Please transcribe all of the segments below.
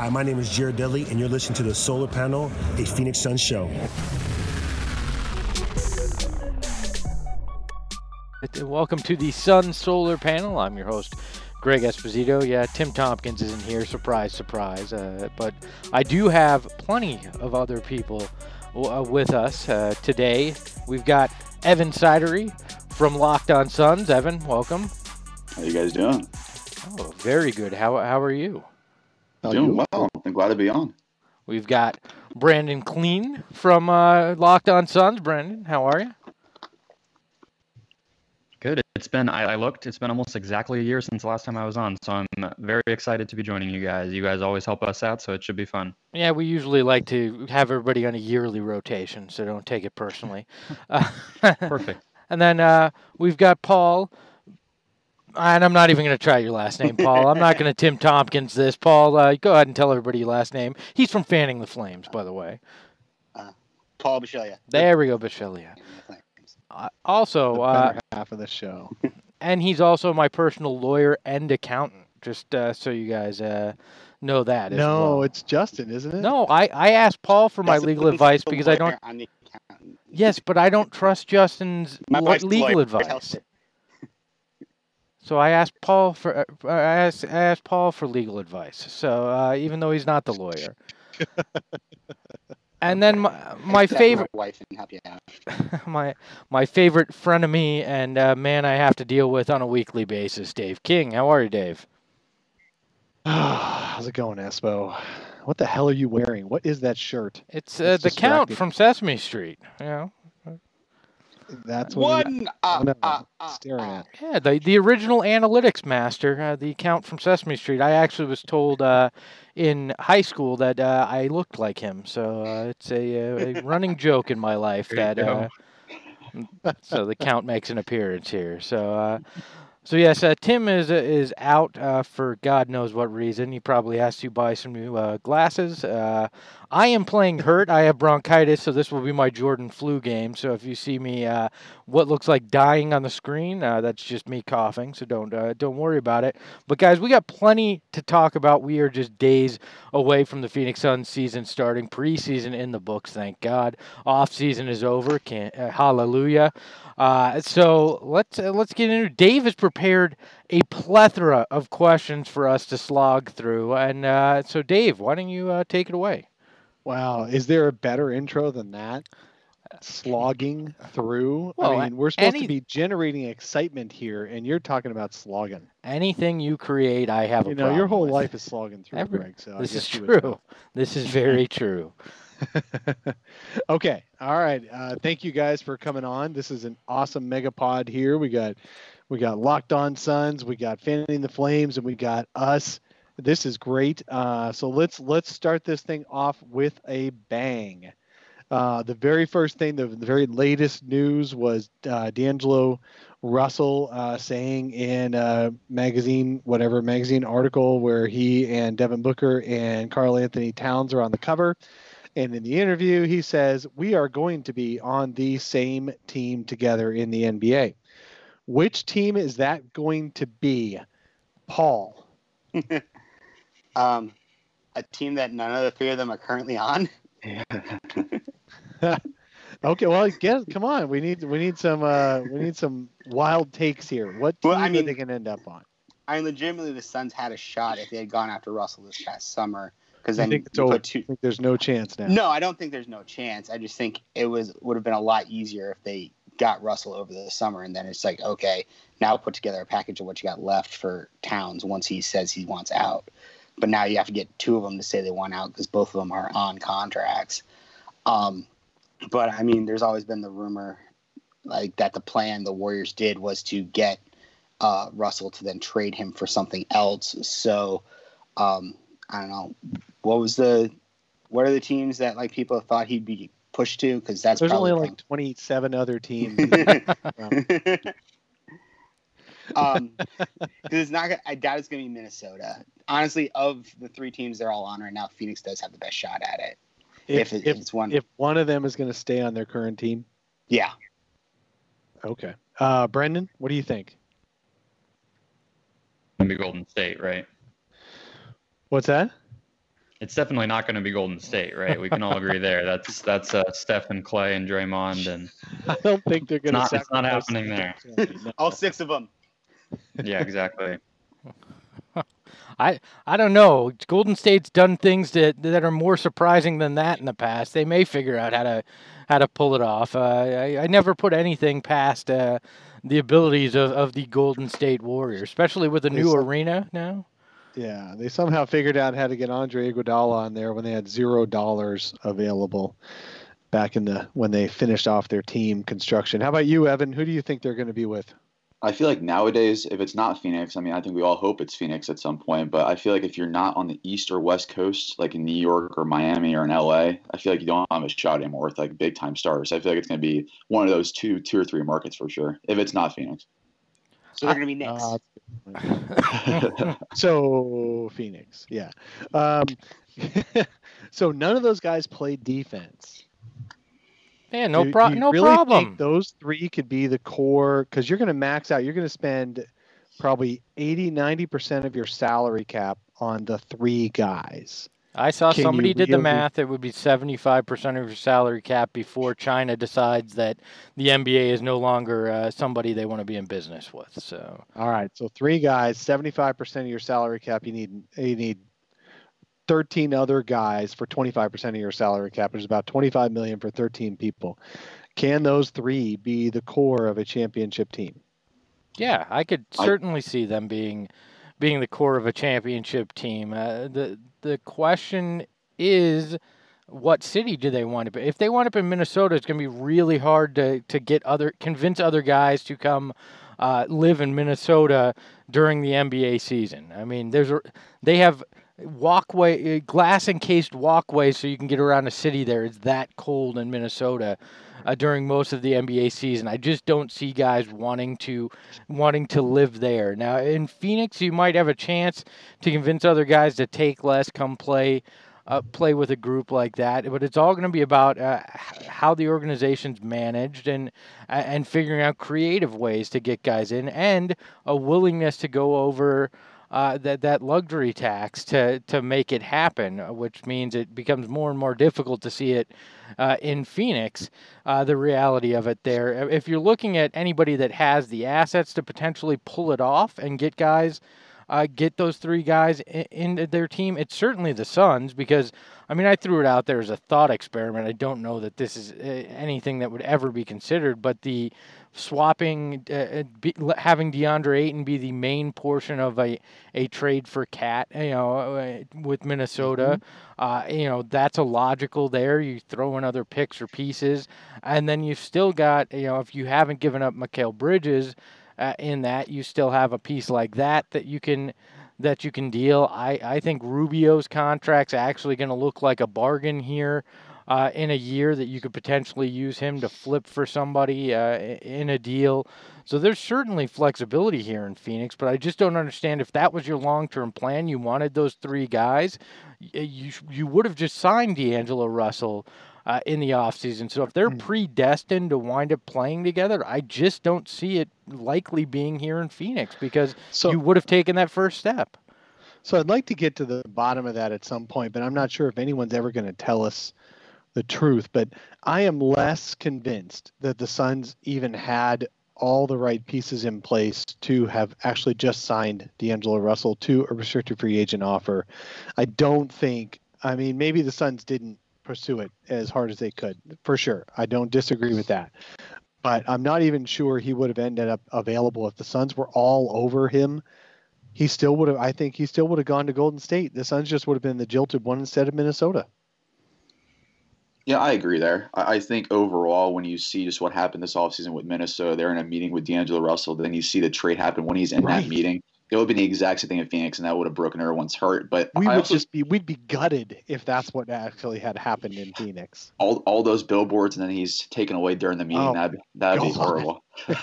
Hi, my name is Jared Dudley, and you're listening to the Solar Panel, a Phoenix Sun show. Welcome to the Sun Solar Panel. I'm your host, Greg Esposito. Yeah, Tim Tompkins isn't here. Surprise, surprise. Uh, but I do have plenty of other people uh, with us uh, today. We've got Evan Sidery from Locked On Suns. Evan, welcome. How you guys doing? Oh, very good. How, how are you? Doing well. I'm glad to be on. We've got Brandon Clean from uh, Locked On Suns. Brandon, how are you? Good. It's been I, I, looked. It's been almost exactly a year since the last time I was on, so I'm very excited to be joining you guys. You guys always help us out, so it should be fun. Yeah, we usually like to have everybody on a yearly rotation, so don't take it personally. uh, Perfect. And then uh, we've got Paul and I'm not even going to try your last name, Paul. I'm not going to Tim Tompkins this. Paul, uh, go ahead and tell everybody your last name. He's from Fanning the Flames, by the way. Uh, Paul Bisceglia. There we go, Bisceglia. Uh, also, uh, half of the show. and he's also my personal lawyer and accountant. Just uh, so you guys uh, know that. No, well. it's Justin, isn't it? No, I, I asked Paul for my legal advice because I don't. Yes, but I don't trust Justin's legal advice. So I asked Paul for uh, I asked, I asked Paul for legal advice. So uh, even though he's not the lawyer. and then my, my favorite my wife and help you out. my my favorite frenemy and uh, man I have to deal with on a weekly basis, Dave King. How are you, Dave? How's it going, Espo? What the hell are you wearing? What is that shirt? It's, uh, the Count from Sesame Street. You know, that's what one uh, uh, uh, uh, staring at. Yeah, the the original analytics master, uh, the count from Sesame Street. I actually was told uh, in high school that uh, I looked like him, so it's a, a, running joke in my life that. so the count makes an appearance here. So so yes, uh, Tim is uh, is out uh, for God knows what reason. He probably has to buy some new uh, glasses. Uh, I am playing hurt. I have bronchitis, so this will be my Jordan flu game. So if you see me, uh, what looks like dying on the screen, that's just me coughing. So don't don't worry about it. But guys, we got plenty to talk about. We are just days away from the Phoenix Suns season starting. Preseason in the books, thank God. Off season is over. Can't, hallelujah. So let's let's get into. Dave has prepared a plethora of questions for us to slog through, and uh, so Dave, why don't you uh, take it away? Wow, is there a better intro than that? Slogging through. Well, I mean, we're supposed any... to be generating excitement here, and you're talking about slogging. Anything you create, I have you a know, your whole with. life is slogging through, Every... Greg. So this is true. This is very true. okay. All right. Uh, thank you guys for coming on. This is an awesome megapod here. We got we got Locked On Suns, we got Fanning the Flames, and we got us. This is great. Uh, so let's let's start this thing off with a bang. Uh, the very first thing, the, the very latest news was uh, D'Angelo Russell uh, saying in a magazine, whatever magazine article, where he and Devin Booker and Karl-Anthony Towns are on the cover. And in the interview, he says, We are going to be on the same team together in the NBA. Which team is that going to be, Paul? um, a team that none of the three of them are currently on. okay, well, come on. We need we need some uh, we need some wild takes here. What team well, I mean, are they going to end up on? I mean, legitimately, the Suns had a shot if they had gone after Russell this past summer because then think two. Think there's no chance now. No, I don't think there's no chance. I just think it was would have been a lot easier if they got Russell over the summer, and then it's like, okay, now put together a package of what you got left for Towns once he says he wants out. But now you have to get two of them to say they want out because both of them are on contracts. Um, but I mean, there's always been the rumor like that the plan the Warriors did was to get uh, Russell to then trade him for something else. So um, I don't know what was the what are the teams that like people thought he'd be pushed to because that's there's only like 27 other teams. Um because it's not i doubt it's gonna be minnesota. Honestly of the three teams they're all on right now phoenix does have the best shot at it. If, if, it, if it's one. if one of them is going to stay on their current team? Yeah. Okay. Uh brendan what do you think? Gonna be golden state right? What's that It's definitely not going to be Golden State, right? We can all agree there. That's that's uh, Steph and Clay and Draymond, and I don't think they're going to. not- it's not happening there. All six of them. yeah, exactly. I I don't know. Golden State's done things that that are more surprising than that in the past. They may figure out how to how to pull it off. Uh, I, I never put anything past uh, the abilities of, of the Golden State Warriors, especially with the new arena now. Yeah, they somehow figured out how to get Andre Iguodala on there when they had zero dollars available back in the when they finished off their team construction. How about you, Evan? Who do you think they're going to be with? I feel like nowadays, if it's not Phoenix, I mean, I think we all hope it's Phoenix at some point, but I feel like if you're not on the East or West Coast, like in New York or Miami or in LA, I feel like you don't have a shot anymore with like big time stars. I feel like it's going to be one of those two, two or three markets for sure, if it's not Phoenix. So they're going to be Knicks. Uh, so Phoenix, yeah. Um, so none of those guys played defense. Man, no Do- pro- do you no really think problem. those three could be the core because you're going to max out. You're going to spend probably 80, 90% of your salary cap on the three guys. I saw Can somebody did the math. It would be 75% of your salary cap before China decides that the NBA is no longer uh, somebody they want to be in business with. So All right, so three guys, 75% of your salary cap. You need you need 13 other guys for 25% of your salary cap, which is about 25 million for 13 people. Can those three be the core of a championship team? yeah, I could I- certainly see them being being the core of a championship team. Uh, the the question is what city do they want to be? If they wind up in Minnesota, it's going to be really hard to, to get other convince other guys to come uh, live in Minnesota during the NBA season. I mean, there's they have walkway uh, glass encased walkways so you can get around a city there. It's that cold in Minnesota. Uh, during most of the NBA season, I just don't see guys wanting to wanting to live there. Now in Phoenix, you might have a chance to convince other guys to take less, come play uh, play with a group like that. But it's all going to be about uh, how the organization's managed and and figuring out creative ways to get guys in and a willingness to go over. Uh, that that luxury tax to to make it happen, uh, which means it becomes more and more difficult to see it uh, in Phoenix. Uh, the reality of it there, if you're looking at anybody that has the assets to potentially pull it off and get guys uh, get those three guys in, into their team, it's certainly the Suns because I mean I threw it out there as a thought experiment. I don't know that this is uh, anything that would ever be considered, but the swapping, uh, uh, be, having DeAndre Ayton be the main portion of a, a trade for KAT, you know, uh, with Minnesota, uh, you know that's a logical there. You throw in other picks or pieces, and then you've still got, you know, if you haven't given up Mikal Bridges uh, in that, you still have a piece like that that you can that you can deal. I, I think Rubio's contract's actually going to look like a bargain here uh, in a year that you could potentially use him to flip for somebody uh, in a deal. So there's certainly flexibility here in Phoenix, but I just don't understand if that was your long-term plan. You wanted those three guys, you you would have just signed D'Angelo Russell. Uh, in the offseason. So if they're predestined to wind up playing together, I just don't see it likely being here in Phoenix because So you would have taken that first step. So I'd like to get to the bottom of that at some point, but I'm not sure if anyone's ever going to tell us the truth. But I am less convinced that the Suns even had all the right pieces in place to have actually just signed D'Angelo Russell to a restricted free agent offer. I don't think, I mean, maybe the Suns didn't pursue it as hard as they could, for sure. I don't disagree with that. But I'm not even sure he would have ended up available if the Suns were all over him he still would have I think he still would have gone to Golden State. The Suns just would have been the jilted one instead of Minnesota. Yeah, I agree there. I, think overall, when you see just what happened this offseason with Minnesota, they're in a meeting with D'Angelo Russell. Then you see the trade happen when he's in Right. that meeting. It would be the exact same thing in Phoenix, and that would have broken everyone's heart. But We I would also, just be we'd be gutted if that's what actually had happened in Phoenix. all, all those billboards, and then he's taken away during the meeting. Oh, that'd that'd be God. horrible.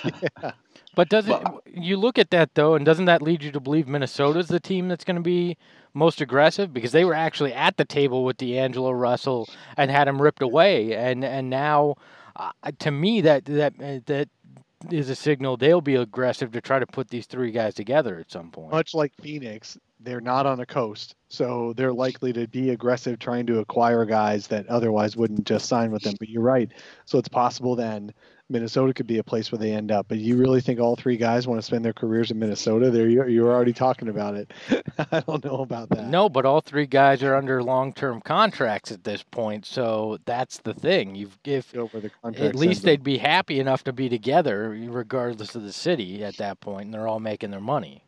But doesn't Well- you look at that though, and doesn't that lead you to believe Minnesota's the team that's going to be most aggressive because they were actually at the table with D'Angelo Russell and had him ripped away, and and now, uh, to me that that uh, that is a signal they'll be aggressive to try to put these three guys together at some point. Much like Phoenix, they're not on the coast, so they're likely to be aggressive trying to acquire guys that otherwise wouldn't just sign with them. But you're right. So it's possible then Minnesota could be a place where they end up. But you really think all three guys want to spend their careers in Minnesota? There, you're, you're already talking about it. I don't know about that. No, but all three guys are under long-term contracts at this point, so that's the thing. You've if Go the contract at least they'd be happy enough to be together, regardless of the city at that point, and they're all making their money.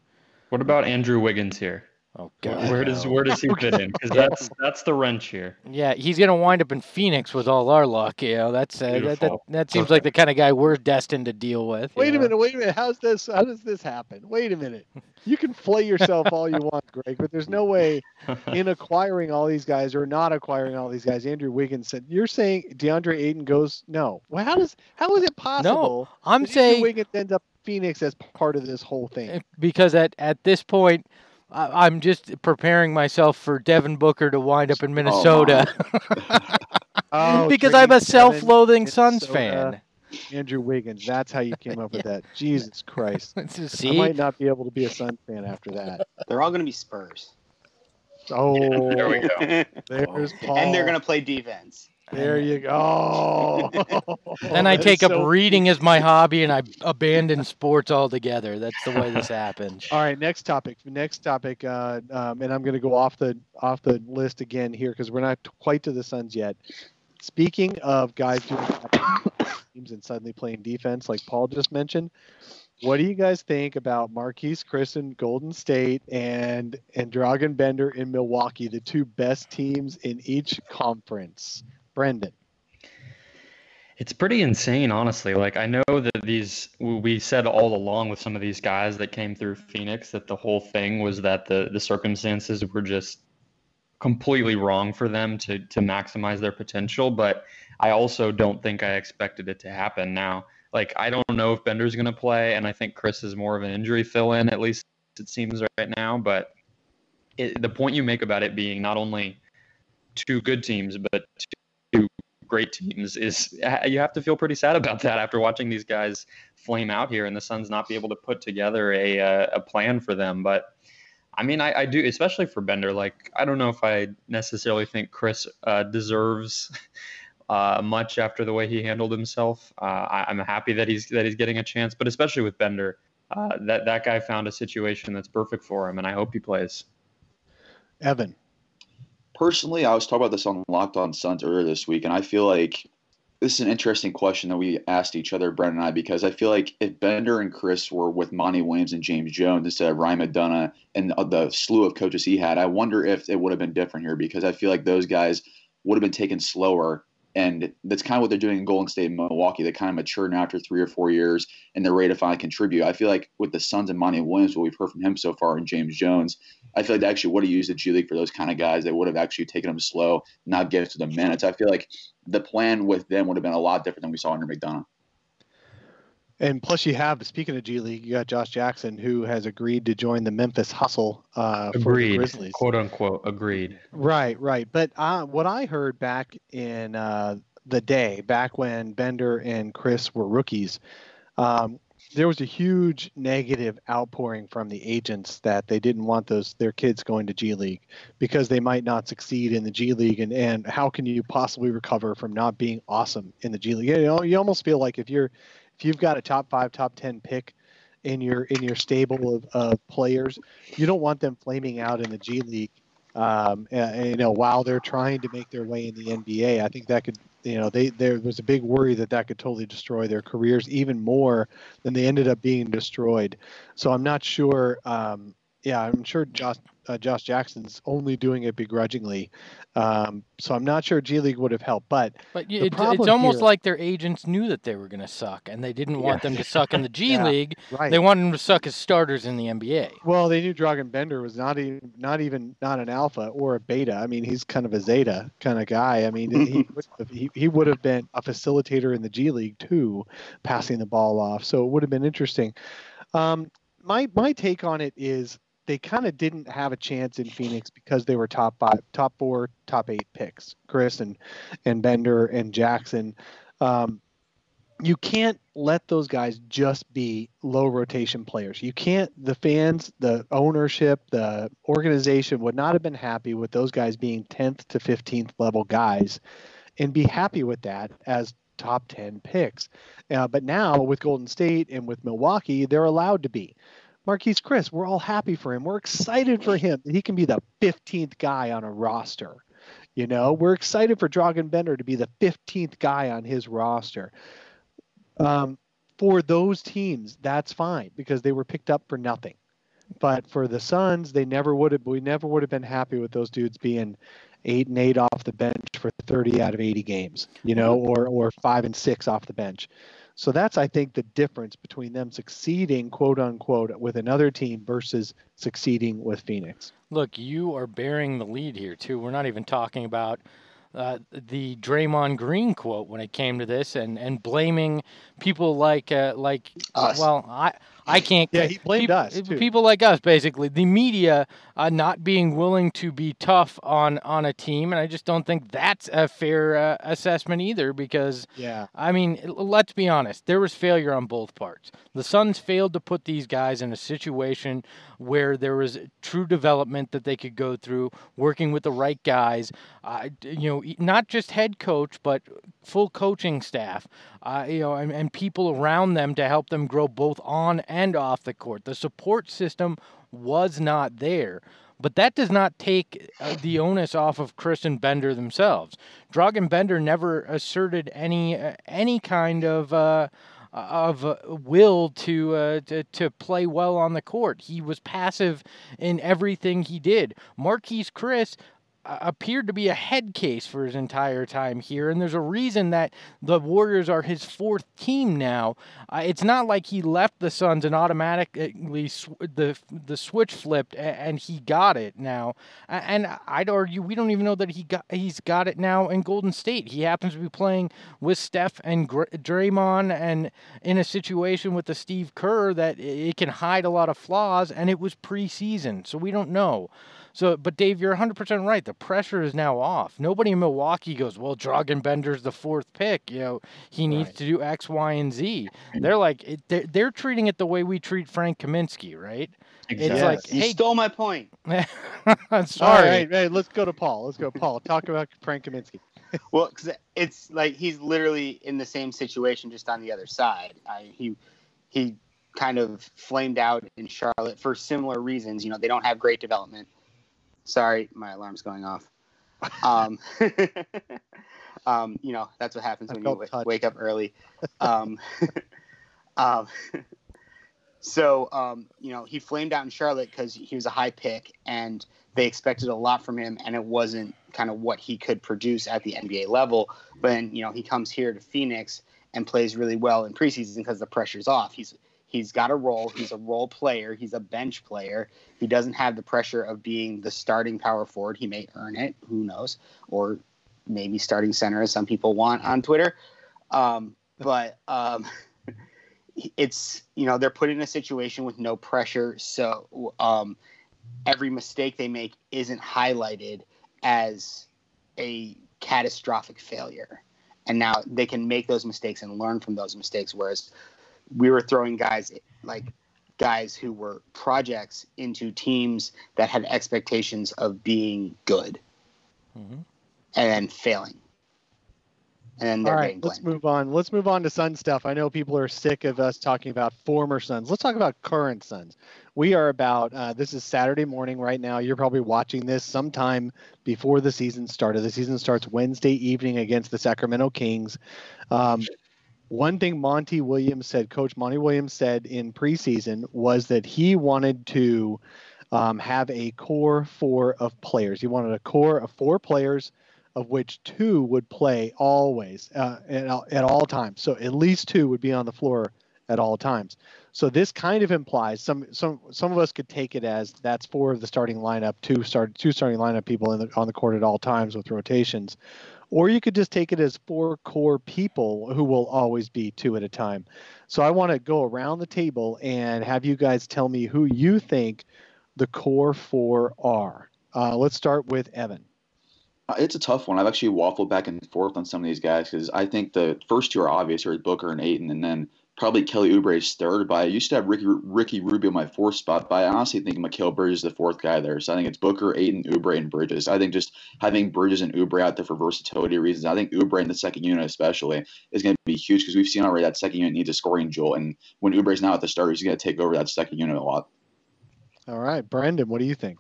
What about Andrew Wiggins here? Oh God, where does where does he fit in? Because that's that's the wrench here. Yeah, he's gonna wind up in Phoenix with all our luck. You know, that's uh, that, that that seems like the kind of guy we're destined to deal with. you Wait a know? minute, wait a minute. How's this? How does this happen? Wait a minute. You can flay yourself all you want, Greg, but there's no way in acquiring all these guys or not acquiring all these guys. Andrew Wiggins said, "You're saying DeAndre Ayton goes no? Well, how does how is it possible? No, I'm that Andrew saying Wiggins ends up Phoenix as part of this whole thing. Because at at this point. I- I'm just preparing myself for Devin Booker to wind up in oh, Minnesota Oh, because I'm a self-loathing Suns fan. Andrew Wiggins. That's how you came up with that. Jesus Christ. I might not be able to be a Suns fan after that. They're all going to be Spurs. Oh, There we go. there's Paul. and they're going to play defense. There you go. then I take up so- reading as my hobby and I abandon sports altogether. That's the way this happens. All right, next topic. Next topic, uh, um, and I'm going to go off the off the list again here because we're not quite to the Suns yet. Speaking of guys doing teams and suddenly playing defense, like Paul just mentioned, what do you guys think about Marquese Chriss in Golden State and and Dragan Bender in Milwaukee, the two best teams in each conference? Brendan. It's pretty insane, honestly. Like I know that these we said all along with some of these guys that came through Phoenix that the whole thing was that the the circumstances were just completely wrong for them to to maximize their potential, but I also don't think I expected it to happen now. Like I don't know if Bender's going to play and I think Chriss is more of an injury fill in at least it seems right now, but it, the point you make about it being not only two good teams but great teams is you have to feel pretty sad about that after watching these guys flame out here and the Suns not be able to put together a uh, a plan for them. But I mean, I, I do, especially for Bender. Like, I don't know if I necessarily think Chriss uh, deserves uh, much after the way he handled himself. Uh, I, I'm happy that he's that he's getting a chance, but especially with Bender, uh, that that guy found a situation that's perfect for him, and I hope he plays. Evan. Personally, I was talking about this on Locked On Suns earlier this week, and I feel like this is an interesting question that we asked each other, Brent and I, because I feel like if Bender and Chriss were with Monty Williams and James Jones instead of Ryan McDonough and the slew of coaches he had, I wonder if it would have been different here because I feel like those guys would have been taken slower. And that's kind of what they're doing in Golden State and Milwaukee. They kind of mature now after three or four years, and they're ready to finally contribute. I feel like with the Suns and Monty Williams, what we've heard from him so far, and James Jones, I feel like they actually would have used the G League for those kind of guys. They would have actually taken them slow, not give to them minutes. I feel like the plan with them would have been a lot different than we saw under McDonough. And plus, you have speaking of G League, you got Josh Jackson, who has agreed to join the Memphis Hustle uh, for the Grizzlies. quote unquote. Agreed. Right, right. But uh, what I heard back in uh, the day, back when Bender and Chriss were rookies, um, there was a huge negative outpouring from the agents that they didn't want those their kids going to G League because they might not succeed in the G League, and and how can you possibly recover from not being awesome in the G League? You know, you almost feel like if you're if you've got a top five, top ten pick in your in your stable of, of players, you don't want them flaming out in the G League um, and, you know, while they're trying to make their way in the NBA, I think that could, you know, they there was a big worry that that could totally destroy their careers even more than they ended up being destroyed. So I'm not sure. Um, yeah, I'm sure Josh uh, Josh Jackson's only doing it begrudgingly. Um, so I'm not sure G League would have helped, but But The y- it's, it's almost here- like their agents knew that they were going to suck, and they didn't want them to suck in the G Yeah. League. right. They wanted them to suck as starters in the NBA. Well, they knew Dragan Bender was not even not even not an alpha or a beta. I mean, he's kind of a zeta kind of guy. I mean, he would have, he, he would have been a facilitator in the G League too, passing the ball off. So it would have been interesting. Um, my my take on it is they kind of didn't have a chance in Phoenix because they were top five, top four, top eight picks. Chriss and and Bender and Jackson. Um, you can't let those guys just be low rotation players. You can't, the fans, the ownership, the organization would not have been happy with those guys being 10th to 15th level guys and be happy with that as top 10 picks. Uh, but now with Golden State and with Milwaukee, they're allowed to be. Marquese Chriss, we're all happy for him. We're excited for him. that He can be the 15th guy on a roster. You know, we're excited for Dragan Bender to be the 15th guy on his roster. Um, for those teams, that's fine because they were picked up for nothing. But for the Suns, they never would have. We never would have been happy with those dudes being eight and eight off the bench for 30 out of 80 games, you know, or or five and six off the bench. So that's I think the difference between them succeeding, quote unquote, with another team versus succeeding with Phoenix. Look, you are bearing the lead here too. We're not even talking about uh, the Draymond Green quote when it came to this, and, and blaming people like uh, like Us. well, I I can't. Yeah, he blamed peop- us, too. People like us, basically, the media uh, not being willing to be tough on on a team, and I just don't think that's a fair uh, assessment either. Because Yeah. I mean, let's be honest. There was failure on both parts. The Suns failed to put these guys in a situation where there was true development that they could go through, working with the right guys. Uh, you know, not just head coach, but full coaching staff. Uh, you know, and, and people around them to help them grow both on and off the court. The support system was not there. But that does not take uh, the onus off of Chriss and Bender themselves. Dragan Bender never asserted any uh, any kind of uh, of uh, will to, uh, to to play well on the court. He was passive in everything he did. Marquese Chriss uh, appeared to be a head case for his entire time here, and there's a reason that the Warriors are his fourth team now. Uh, it's not like he left the Suns and automatically sw- the the switch flipped a- and he got it now. And I'd argue we don't even know that he got he's got it now in Golden State. He happens to be playing with Steph and Gr- Draymond, and in a situation with the Steve Kerr that it can hide a lot of flaws, and it was preseason, so we don't know. So, but Dave, you're 100% right. The pressure is now off. Nobody in Milwaukee goes, well, Dragan Bender's the fourth pick. You know, he needs Right. to do X, Y, and Z. Mm-hmm. They're like, it, they're, they're treating it the way we treat Frank Kaminsky, right? It's Exactly. like, You hey, stole my point. I'm sorry. All right, hey, let's go to Paul. Let's go, Paul. Talk about Frank Kaminsky. Well, because it's like he's literally in the same situation, just on the other side. I, he he kind of flamed out in Charlotte for similar reasons. You know, they don't have great development. Sorry, my alarm's going off. Um, um, you know, that's what happens I when you w- wake up early. Um, um, so, um, you know, he flamed out in Charlotte because he was a high pick and they expected a lot from him, and it wasn't kind of what he could produce at the NBA level. But then, you know, he comes here to Phoenix and plays really well in preseason because the pressure's off. He's he's got a role. He's a role player. He's a bench player. He doesn't have the pressure of being the starting power forward. He may earn it. Who knows? Or maybe starting center, as some people want on Twitter. Um, but um, it's you know they're put in a situation with no pressure, so um, every mistake they make isn't highlighted as a catastrophic failure. And now they can make those mistakes and learn from those mistakes. Whereas we were throwing guys like guys who were projects into teams that had expectations of being good Mhm. and then failing. And then All they're right, let's move on. Let's move on to Sun stuff. I know people are sick of us talking about former Suns. Let's talk about current Suns. We are about, uh, this is Saturday morning right now. You're probably watching this sometime before the season started. The season starts Wednesday evening against the Sacramento Kings. Um, one thing Monty Williams said, Coach Monty Williams said in preseason was that he wanted to um, have a core four of players. He wanted a core of four players of which two would play always uh, at, all- at all times. So at least two would be on the floor at all times. So this kind of implies some some some of us could take it as that's four of the starting lineup, two start two starting lineup people the, on the court at all times with rotations, or you could just take it as four core people who will always be two at a time. So I want to go around the table and have you guys tell me who you think the core four are. Uh, let's start with Evan. Uh, It's a tough one. I've actually waffled back and forth on some of these guys because I think the first two are obvious, are Booker and Ayton, and then probably Kelly Oubre is third. But I used to have Ricky Ricky Rubio my fourth spot, but I honestly think Mikal Bridges is the fourth guy there. So I think it's Booker, Ayton, Oubre, and Bridges. I think just having Bridges and Oubre out there for versatility reasons, I think Oubre in the second unit especially is going to be huge because we've seen already that second unit needs a scoring jolt, and when Oubre's now at the start, he's going to take over that second unit a lot. All right, Brandon, what do you think?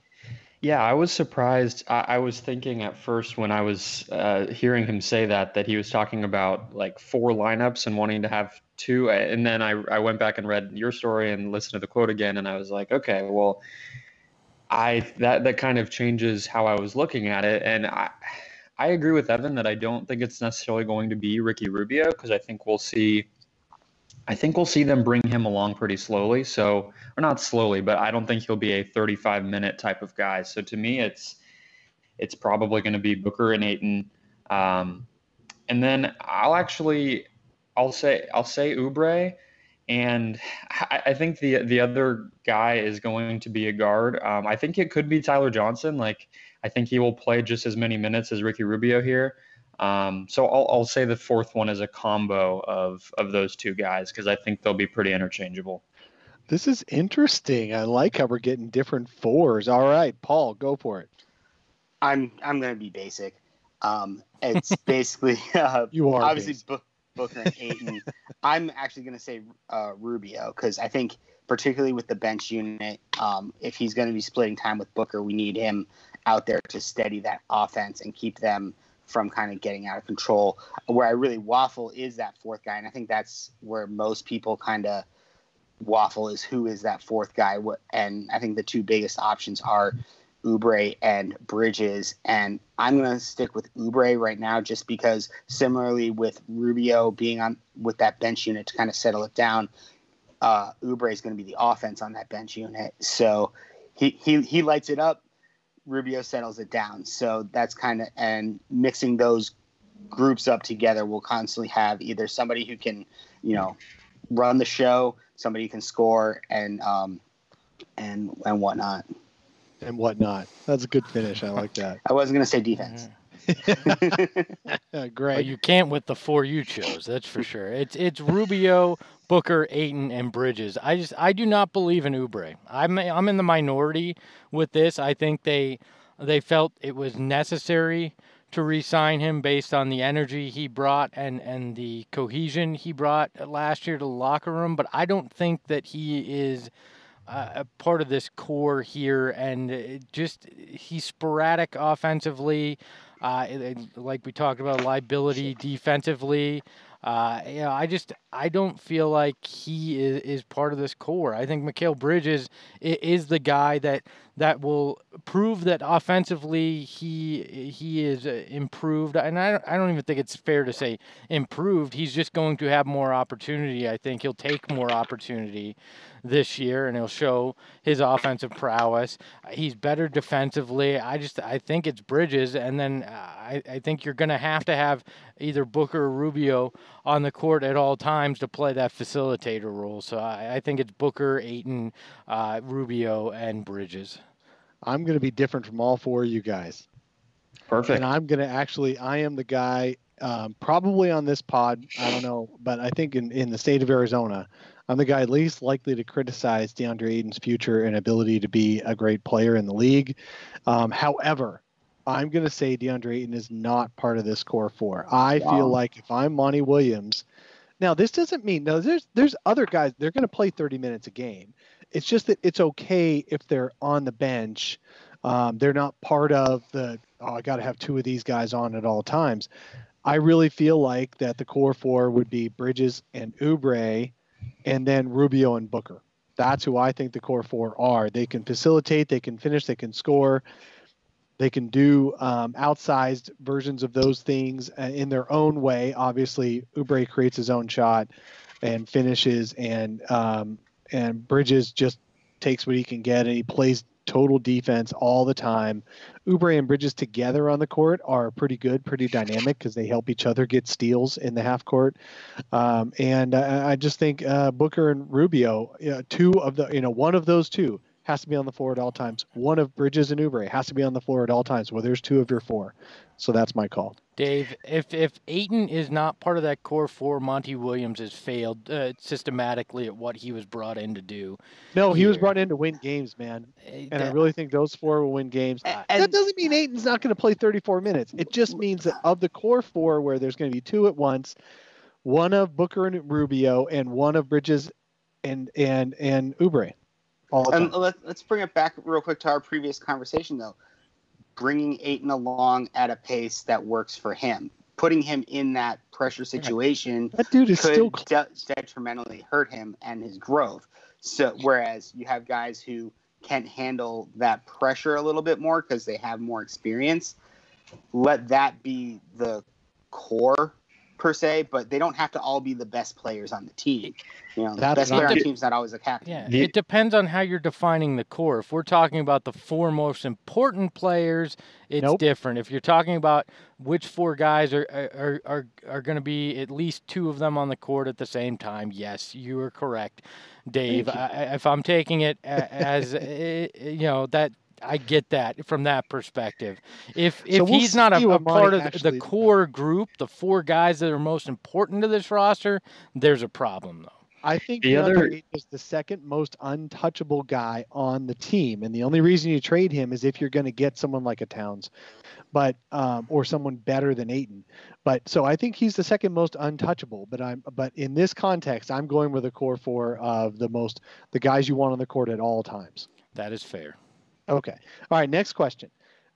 Yeah, I was surprised. I, I was thinking at first when I was uh, hearing him say that that he was talking about like four lineups and wanting to have two. And then I, I went back and read your story and listened to the quote again, and I was like, okay, well, I that that kind of changes how I was looking at it, and I I agree with Evan that I don't think it's necessarily going to be Ricky Rubio because I think we'll see. I think we'll see them bring him along pretty slowly. So, or not slowly, but I don't think he'll be a 35 minute type of guy. So to me, it's it's probably going to be Booker and Ayton, um, and then I'll actually I'll say I'll say Oubre, and I, I think the the other guy is going to be a guard. Um, I think it could be Tyler Johnson. Like I think he will play just as many minutes as Ricky Rubio here. Um, so I'll, I'll say the fourth one is a combo of of those two guys because I think they'll be pretty interchangeable. This is interesting. I like how we're getting different fours. All right, Paul, go for it. I'm I'm gonna be basic. Um, it's basically uh, You are obviously basic. Bo- Booker and Ayton. I'm actually gonna say uh, Rubio because I think particularly with the bench unit, um, if he's gonna be splitting time with Booker, we need him out there to steady that offense and keep them from kind of getting out of control. Where I really waffle is that fourth guy, and I think that's where most people kind of waffle is who is that fourth guy. And I think the two biggest options are Oubre and Bridges, and I'm gonna stick with Oubre right now, just because similarly with Rubio being on with that bench unit to kind of settle it down, uh, Oubre is going to be the offense on that bench unit. So he he he lights it up. Rubio settles it down. So that's kind of and mixing those groups up together will constantly have either somebody who can, you know, run the show, somebody who can score, and um, and and whatnot. And whatnot. That's a good finish. I like that. I wasn't gonna say defense. But great. you can't with the four you chose. That's for sure. It's it's Rubio, Booker, Ayton, and Bridges. I just I do not believe in Oubre. I'm I'm in the minority with this. I think they they felt it was necessary to re-sign him based on the energy he brought and and the cohesion he brought last year to the locker room. But I don't think that he is uh, a part of this core here, and just he's sporadic offensively. Uh, like we talked about, liability defensively. Uh, you know, I just I don't feel like he is, is part of this core. I think Mikal Bridges i- is the guy that that will prove that offensively he he is uh, improved. And I don't, I don't even think it's fair to say improved. He's just going to have more opportunity. I think he'll take more opportunity this year and he'll show his offensive prowess. He's better defensively. I just I think it's Bridges, and then uh, I I think you're gonna have to have either Booker or Rubio on the court at all times to play that facilitator role. So I, I think it's Booker, Ayton, uh, Rubio, and Bridges. I'm going to be different from all four of you guys. Perfect. And I'm going to actually, I am the guy um, probably on this pod. I don't know, but I think in, in the state of Arizona, I'm the guy least likely to criticize DeAndre Ayton's future and ability to be a great player in the league. Um, however, I'm going to say DeAndre Ayton is not part of this core four. I Wow. feel like if I'm Monty Williams, now this doesn't mean no. There's there's other guys. They're going to play 30 minutes a game. It's just that it's okay if they're on the bench. Um, they're not part of the. Oh, I got to have two of these guys on at all times. I really feel like that the core four would be Bridges and Oubre, and then Rubio and Booker. That's who I think the core four are. They can facilitate, they can finish, they can score, they can do um, outsized versions of those things uh, in their own way. Obviously, Oubre creates his own shot and finishes, and um, and Bridges just takes what he can get, and he plays total defense all the time. Oubre and Bridges together on the court are pretty good, pretty dynamic because they help each other get steals in the half court. Um, and I, I just think uh, Booker and Rubio, two of the, you know, one of those two has to be on the floor at all times. One of Bridges and Oubre has to be on the floor at all times. Well, there's two of your four. So that's my call. Dave, if if Ayton is not part of that core four, Monty Williams has failed uh, systematically at what he was brought in to do. No, he was brought in to win games, man. Uh, And I really think those four will win games. A- that doesn't mean Ayton's not going to play 34 minutes. It just means that of the core four, where there's going to be two at once, one of Booker and Rubio, and one of Bridges and and and Oubre. All And let, let's bring it back real quick to our previous conversation, though. Bringing Ayton along at a pace that works for him, putting him in that pressure situation That dude is could still. de- detrimentally hurt him and his growth. So, whereas you have guys who can handle that pressure a little bit more because they have more experience, let that be the core per se. But they don't have to all be the best players on the team. You know, the That's best what player on the team is not always a captain. Yeah, The- it depends on how you're defining the core. If we're talking about the four most important players, it's Nope. different. If you're talking about which four guys are are are, are going to be at least two of them on the court at the same time, yes, you are correct, Dave. I, I- if I'm taking it as eh, you know that. I get that from that perspective. If if So we'll he's not a, a part of the, actually does. core group, the four guys that are most important to this roster, there's a problem though. I think The other- is the second most untouchable guy on the team, and the only reason you trade him is if you're going to get someone like a Towns, but um, or someone better than Ayton. But so I think he's the second most untouchable. But I'm but in this context, I'm going with a core four of the most the guys you want on the court at all times. That is fair. Okay. All right. Next question.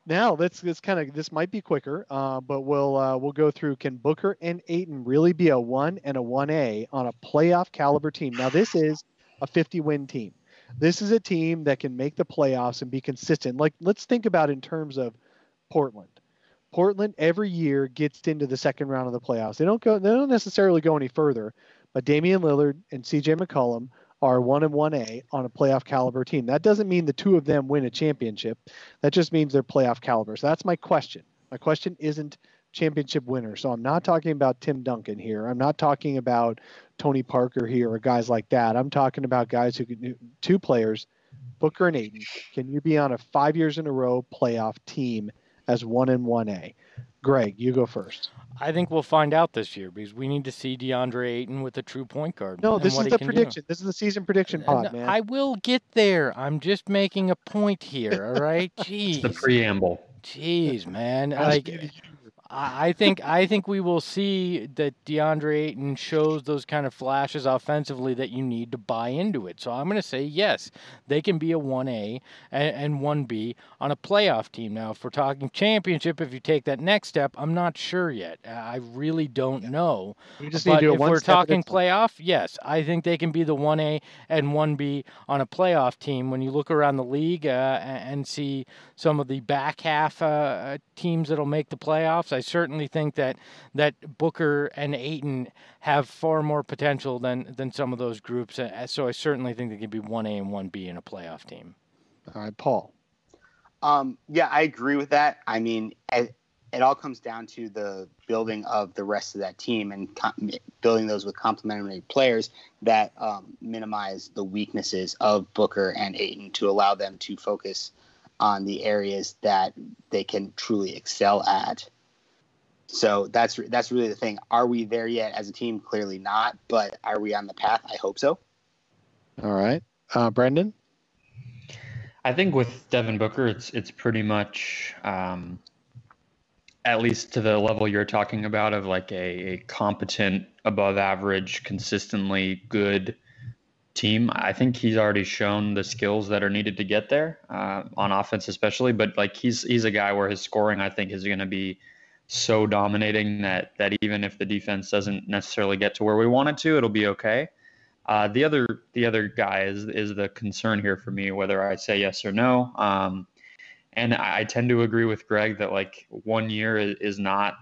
Now let's let's kind of this might be quicker, uh, but we'll uh, we'll go through. Can Booker and Ayton really be a one and a one A on a playoff caliber team? Now this is a 50 win team. This is a team that can make the playoffs and be consistent. Like let's think about in terms of Portland. Portland every year gets into the second round of the playoffs. They don't go. They don't necessarily go any further. But Damian Lillard and C.J. McCollum are one and one A on a playoff caliber team. That doesn't mean the two of them win a championship. That just means they're playoff caliber. So that's my question. My question isn't championship winner. So I'm not talking about Tim Duncan here. I'm not talking about Tony Parker here or guys like that. I'm talking about guys who can do two players, Booker and Ayton. Can you be on a five years in a row playoff team as one and one A? Greg, you go first. I think we'll find out this year because we need to see DeAndre Ayton with a true point guard. No, this is the can do. prediction. This is the season prediction pod, no, man. I will get there. I'm just making a point here. All right, jeez. It's the preamble. jeez, man. Ask Like, me to- I think I think we will see that DeAndre Ayton shows those kind of flashes offensively that you need to buy into it. So I'm going to say yes, they can be a 1A and, and 1B on a playoff team. Now, if we're talking championship, if you take that next step, I'm not sure yet. I really don't know. we just need But to do if one we're a talking playoff, yes, I think they can be the 1A and 1B on a playoff team. When you look around the league uh, and see some of the back half uh, uh, teams that'll make the playoffs, I certainly think that that Booker and Ayton have far more potential than than some of those groups. Uh, So I certainly think they could be 1A and 1B in a playoff team. All right, Paul. Um, yeah, I agree with that. I mean, it, it all comes down to the building of the rest of that team and com- building those with complementary players that um, minimize the weaknesses of Booker and Ayton to allow them to focus on the areas that they can truly excel at. So that's that's really the thing. Are we there yet as a team? Clearly not. But are we on the path? I hope so. All right, uh, Brendan. I think with Devin Booker, it's it's pretty much um, at least to the level you're talking about of like a, a competent, above average, consistently good team. I think he's already shown the skills that are needed to get there uh, on offense, especially. But like he's he's a guy where his scoring, I think, is going to be so dominating that that even if the defense doesn't necessarily get to where we want it to, it'll be okay. Uh, the other the other guy is is the concern here for me, whether I say yes or no. Um, and I, I tend to agree with Greg that like one year is, is not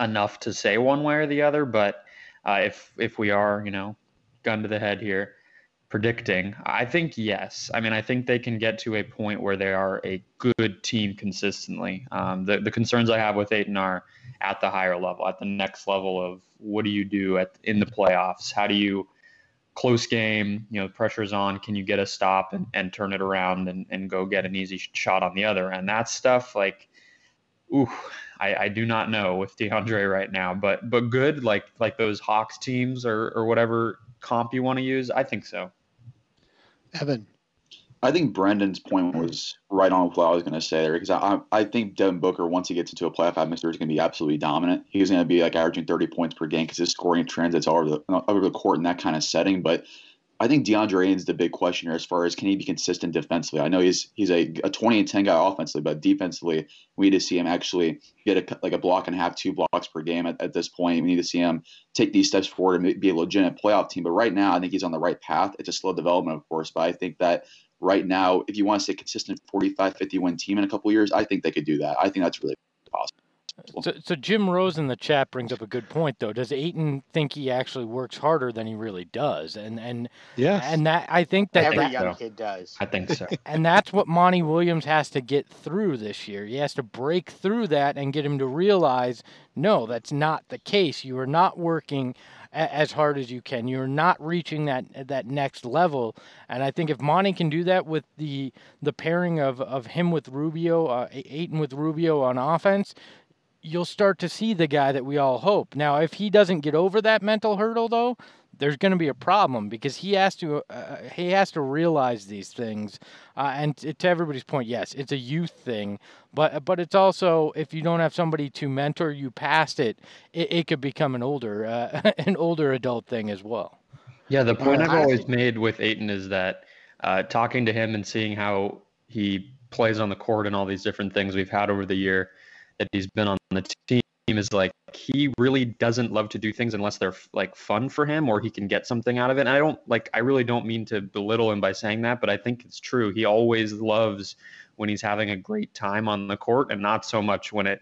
enough to say one way or the other. But uh, if if we are, you know, gun to the head here, predicting, I think yes. I mean, I think they can get to a point where they are a good team consistently. Um, the the concerns I have with Ayton are at the higher level, at the next level of what do you do at in the playoffs? How do you close game, you know, pressure's on. Can you get a stop and, and turn it around and, and go get an easy shot on the other? And that stuff, like, ooh, I, I do not know with DeAndre right now, but but good, like like those Hawks teams or or whatever comp you want to use. I think so. Evan. I think Brendan's point was right on with what I was going to say there because I, I think Devin Booker, once he gets into a playoff atmosphere, is going to be absolutely dominant. He's going to be like averaging 30 points per game because his scoring transits all over the, over the court in that kind of setting. But I think DeAndre Ayton's the big question here as far as can he be consistent defensively. I know he's he's a, a 20 and 10 guy offensively, but defensively, we need to see him actually get a, like a block and a half, two blocks per game at, at this point. We need to see him take these steps forward and be a legitimate playoff team. But right now, I think he's on the right path. It's a slow development, of course, but I think that right now, if you want to stay consistent 45, 50 win team in a couple years, I think they could do that. I think that's really. So, so Jim Rose in the chat brings up a good point, though. Does Ayton think he actually works harder than he really does? And and yeah, and that I think that every that, young kid does. I think so. and that's what Monty Williams has to get through this year. He has to break through that and get him to realize, no, that's not the case. You are not working as hard as you can. You're not reaching that that next level. And I think if Monty can do that with the the pairing of, of him with Rubio, uh, Ayton with Rubio on offense, you'll start to see the guy that we all hope. Now, if he doesn't get over that mental hurdle, though, there's going to be a problem because he has to uh, uh, he has to realize these things. Uh, and to, to everybody's point, yes, it's a youth thing, but but it's also if you don't have somebody to mentor you past it, it, it could become an older uh, an older adult thing as well. Yeah, the point I've always made with Ayton is that uh, talking to him and seeing how he plays on the court and all these different things we've had over the year that he's been on the team is like he really doesn't love to do things unless they're like fun for him or he can get something out of it. And I don't like I really don't mean to belittle him by saying that, but I think it's true. He always loves when he's having a great time on the court and not so much when it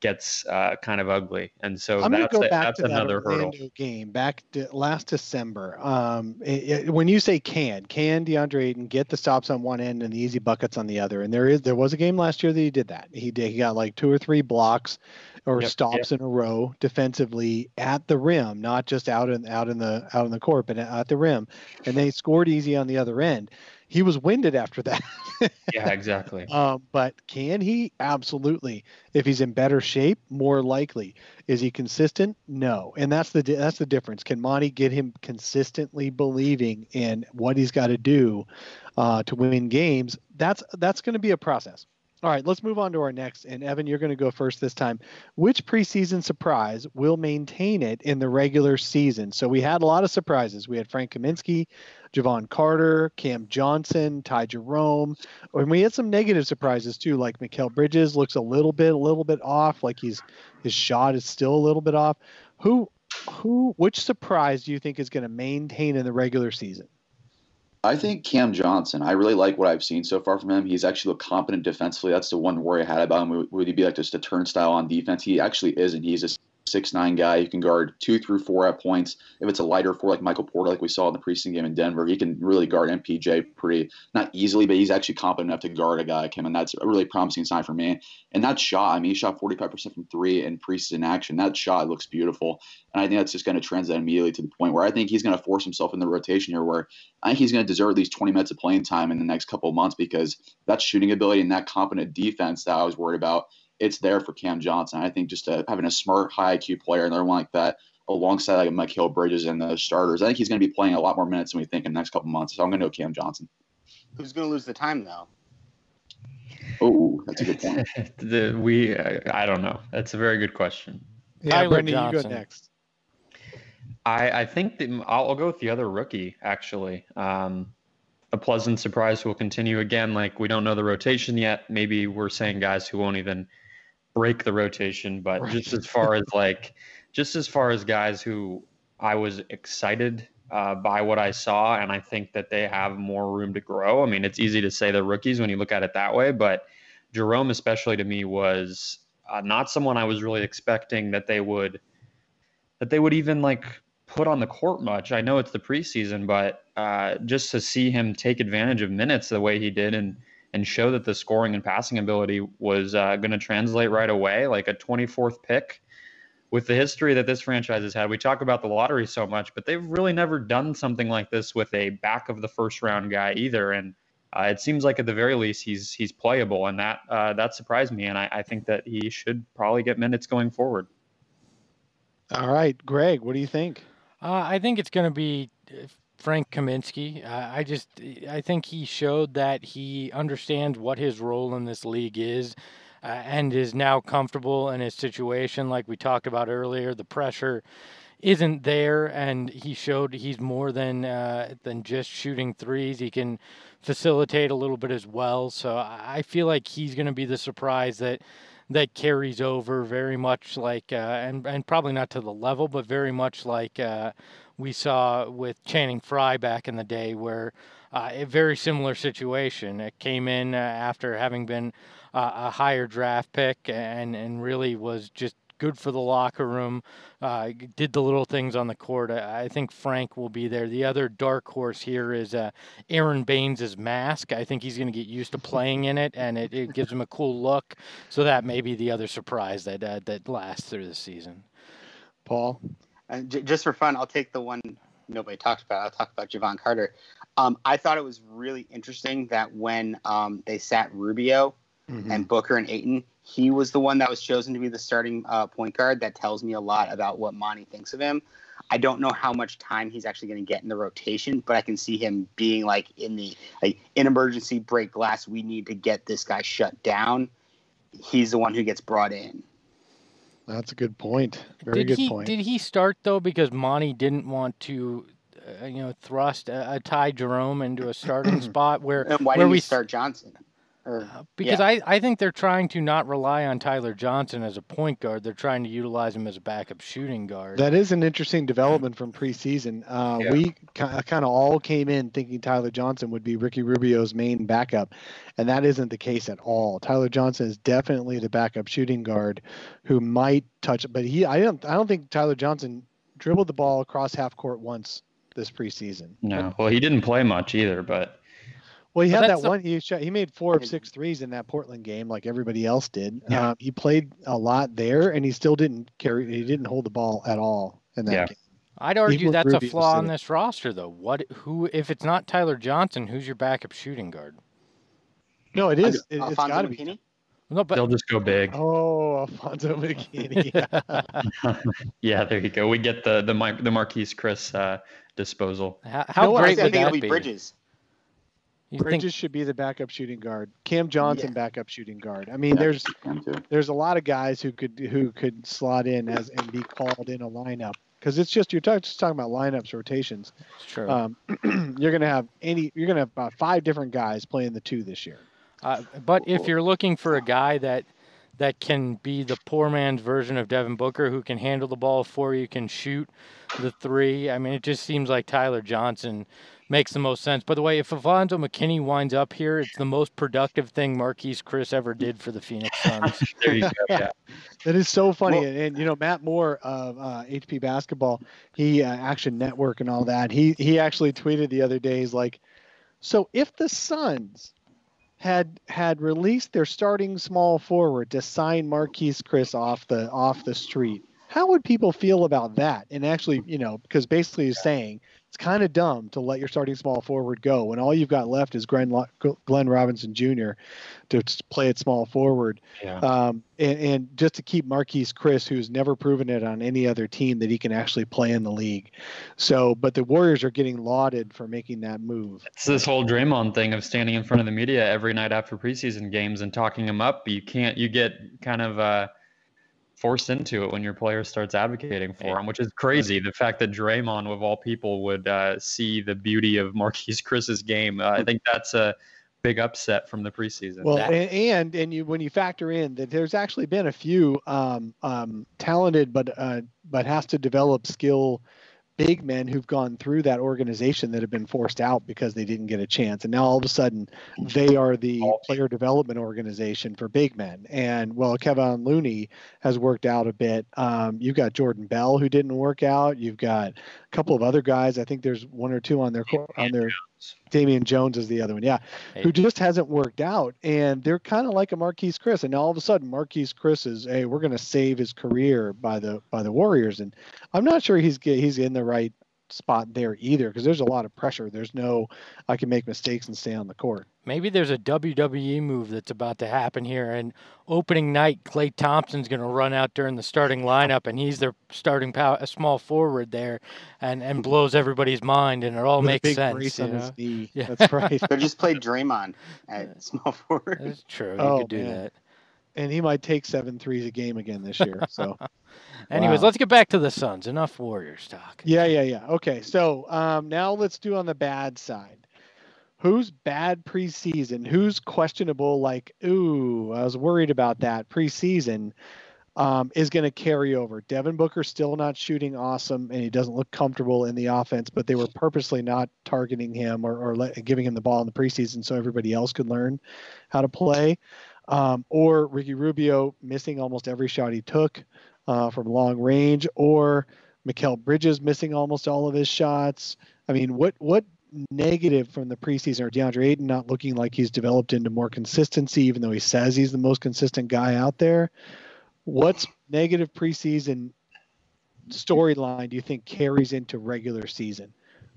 gets uh, kind of ugly. And so I'm that's, go a, back that's to another that Orlando hurdle. game back to last December. Um, it, it, when you say can, can DeAndre Ayton get the stops on one end and the easy buckets on the other? And there is there was a game last year that he did that. He did he got like two or three blocks or Yep, stops in a row defensively at the rim, not just out in out in the out in the court, but at the rim, and they scored easy on the other end. He was winded after that. Yeah, exactly. Um, but can he? Absolutely. If he's in better shape, more likely. Is he consistent? No. And that's the that's the difference. Can Monty get him consistently believing in what he's got to do uh, to win games? That's that's going to be a process. All right, let's move on to our next. And Evan, you're going to go first this time. Which preseason surprise will maintain it in the regular season? So we had a lot of surprises. We had Frank Kaminsky, Jevon Carter, Cam Johnson, Ty Jerome, and we had some negative surprises too, like Mikal Bridges looks a little bit, a little bit off, like he's his shot is still a little bit off. Who, who, which surprise do you think is going to maintain in the regular season? I think Cam Johnson. I really like what I've seen so far from him. He's actually looked competent defensively. That's the one worry I had about him. Would, he be like just a turnstile on defense? He actually is, and He's a six nine guy. He can guard two through four at points. If it's a lighter four like Michael Porter, like we saw in the preseason game in Denver, he can really guard MPJ pretty not easily, but he's actually competent enough to guard a guy like him, and that's a really promising sign for me. And that shot, I mean, he shot 45% from three in preseason action. That shot looks beautiful, and I think that's just going to translate immediately to the point where I think he's going to force himself in the rotation here, where I think he's going to deserve at least 20 minutes of playing time in the next couple of months because that shooting ability and that competent defense that I was worried about it's there for Cam Johnson. I think just uh, having a smart, high IQ player, another one like that, alongside like Mikal Bridges and the starters, I think he's going to be playing a lot more minutes than we think in the next couple months. So I'm going to go Cam Johnson. Who's going to lose the time though? Oh, that's a good point. the, we, uh, I don't know. That's a very good question. Yeah, Tyler Brendan, you go next. I, I think that I'll, I'll go with the other rookie actually. Um, a pleasant surprise will continue again. Like we don't know the rotation yet. Maybe we're saying guys who won't even break the rotation, but Right. just as far as like, just as far as guys who I was excited uh, by what I saw, and I think that they have more room to grow. I mean, it's easy to say they're rookies when you look at it that way, but Jerome, especially to me, was uh, not someone I was really expecting that they would that they would even like put on the court much. I know it's the preseason, but uh, just to see him take advantage of minutes the way he did and and show that the scoring and passing ability was uh, going to translate right away, like a 24th pick with the history that this franchise has had, we talk about the lottery so much, but they've really never done something like this with a back of the first round guy either. And uh, it seems like at the very least he's he's playable, and that uh, that surprised me. And I, I think that he should probably get minutes going forward. All right, Greg, what do you think? Uh, I think it's going to be Frank Kaminsky. Uh, I just I think he showed that he understands what his role in this league is. Uh, and is now comfortable in his situation, like we talked about earlier. The pressure isn't there, and he showed he's more than uh, than just shooting threes. He can facilitate a little bit as well. So I feel like he's going to be the surprise that that carries over very much like uh, and and probably not to the level, but very much like uh, we saw with Channing Frye back in the day, where uh, a very similar situation. It came in uh, after having been uh, a higher draft pick and and really was just good for the locker room. Uh, did the little things on the court. I, I, think Frank will be there. The other dark horse here is uh, Aron Baynes' mask. I think he's going to get used to playing in it, and it, it, gives him a cool look. So that may be the other surprise that uh, that lasts through the season. Paul, j- just for fun, I'll take the one nobody talks about. I'll talk about Jevon Carter. Um, I thought it was really interesting that when um, they sat Rubio mm-hmm. and Booker and Ayton, he was the one that was chosen to be the starting uh, point guard. That tells me a lot about what Monty thinks of him. I don't know how much time he's actually going to get in the rotation, but I can see him being like in the like in emergency break glass. We need to get this guy shut down. He's the one who gets brought in. That's a good point. Very did good he, point. Did he start though because Monty didn't want to, uh, you know, thrust a, a Ty Jerome into a starting spot where and why where did we start Johnson? Or, uh, because yeah. I, I think they're trying to not rely on Tyler Johnson as a point guard. They're trying to utilize him as a backup shooting guard. That is an interesting development from preseason. Uh, Yeah. We kind of all came in thinking Tyler Johnson would be Ricky Rubio's main backup, and that isn't the case at all. Tyler Johnson is definitely the backup shooting guard who might touch, but he I don't I don't think Tyler Johnson dribbled the ball across half court once this preseason. No, well, he didn't play much either, but Well, he But had that the- one. He shot, he made four of six threes in that Portland game, like everybody else did. Yeah. Um, he played a lot there, and he still didn't carry. He didn't hold the ball at all in that Yeah. game. I'd argue with that's a flaw said on this roster, though. What who if it's not Tyler Johnson, who's your backup shooting guard? No, it is. It, it's Alfonzo got to be. McKinnie? No, but they'll just go big. Oh, Alfonzo McKinnie. yeah, there you go. We get the the Mar- the Marquese Chriss uh, disposal. how, how know what? great I would think it'll that be be? Bridges. You think Bridges should be the backup shooting guard. Cam Johnson, Yeah. backup shooting guard. I mean, Yeah. there's there's a lot of guys who could who could slot in as and be called in a lineup because it's just you're talk, just talking about lineups rotations. it's true? Um, you're gonna have any you're gonna have about five different guys playing the two this year. Uh, but if you're looking for a guy that that can be the poor man's version of Devin Booker, who can handle the ball for you, can shoot the three, I mean, it just seems like Tyler Johnson makes the most sense. By the way, if Alfonzo McKinnie winds up here, it's the most productive thing Marquese Chriss ever did for the Phoenix Suns. There you go. Yeah. That is so funny, Well- and, and, you know Matt Moore of uh, HP Basketball, he uh, Action Network and all that. He he actually tweeted the other day, he's like, so if the Suns had had released their starting small forward to sign Marquese Chriss off the off the street, how would people feel about that? And actually, you know, because basically he's saying it's kind of dumb to let your starting small forward go when all you've got left is Glenn, Glenn Robinson Jr. to play at small forward. Yeah. Um, and, and just to keep Marquese Chriss, who's never proven it on any other team that he can actually play in the league. So, but the Warriors are getting lauded for making that move. It's this whole Draymond thing of standing in front of the media every night after preseason games and talking him up. You can't. You get kind of uh, forced into it when your player starts advocating for him, which is crazy. The fact that Draymond, of all people, would uh, see the beauty of Marquese Chriss's game. Uh, I think that's a big upset from the preseason. Well, That- and, and and you when you factor in that there's actually been a few um, um, talented but uh, but has to develop skill big men who've gone through that organization that have been forced out because they didn't get a chance, and now all of a sudden they are the player development organization for big men. And well, Kevin Looney has worked out a bit. Um, you've got Jordan Bell who didn't work out. You've got a couple of other guys. I think there's one or two on their on their Damian Jones is the other one, yeah, Hey. who just hasn't worked out, and they're kind of like a Marquese Chriss, and now all of a sudden Marquese Chriss is, hey, we're going to save his career by the by the Warriors, and I'm not sure he's he's in the right spot there either because there's a lot of pressure. There's no, I can make mistakes and stay on the court. Maybe there's a WWE move that's about to happen here. And opening night, Klay Thompson's going to run out during the starting lineup, and he's their starting power, a small forward there, and, and blows everybody's mind, and it all With a makes big sense. brace on his knee. Yeah. That's right. They just played Draymond at small forward. That's true. You Oh, could do man. that. And he might take seven threes a game again this year. So. Anyways, Wow. let's get back to the Suns. Enough Warriors talk. Yeah, yeah, yeah. Okay, so um, now let's do on the bad side. Who's bad preseason? Who's questionable? Like, ooh, I was worried about that preseason. Um, is going to carry over. Devin Booker still not shooting awesome, and he doesn't look comfortable in the offense. But they were purposely not targeting him or, or let, giving him the ball in the preseason so everybody else could learn how to play. Um, or Ricky Rubio missing almost every shot he took uh, from long range, or Mikal Bridges missing almost all of his shots. I mean, what what negative from the preseason or DeAndre Ayton not looking like he's developed into more consistency, even though he says he's the most consistent guy out there? What's negative preseason storyline do you think carries into regular season?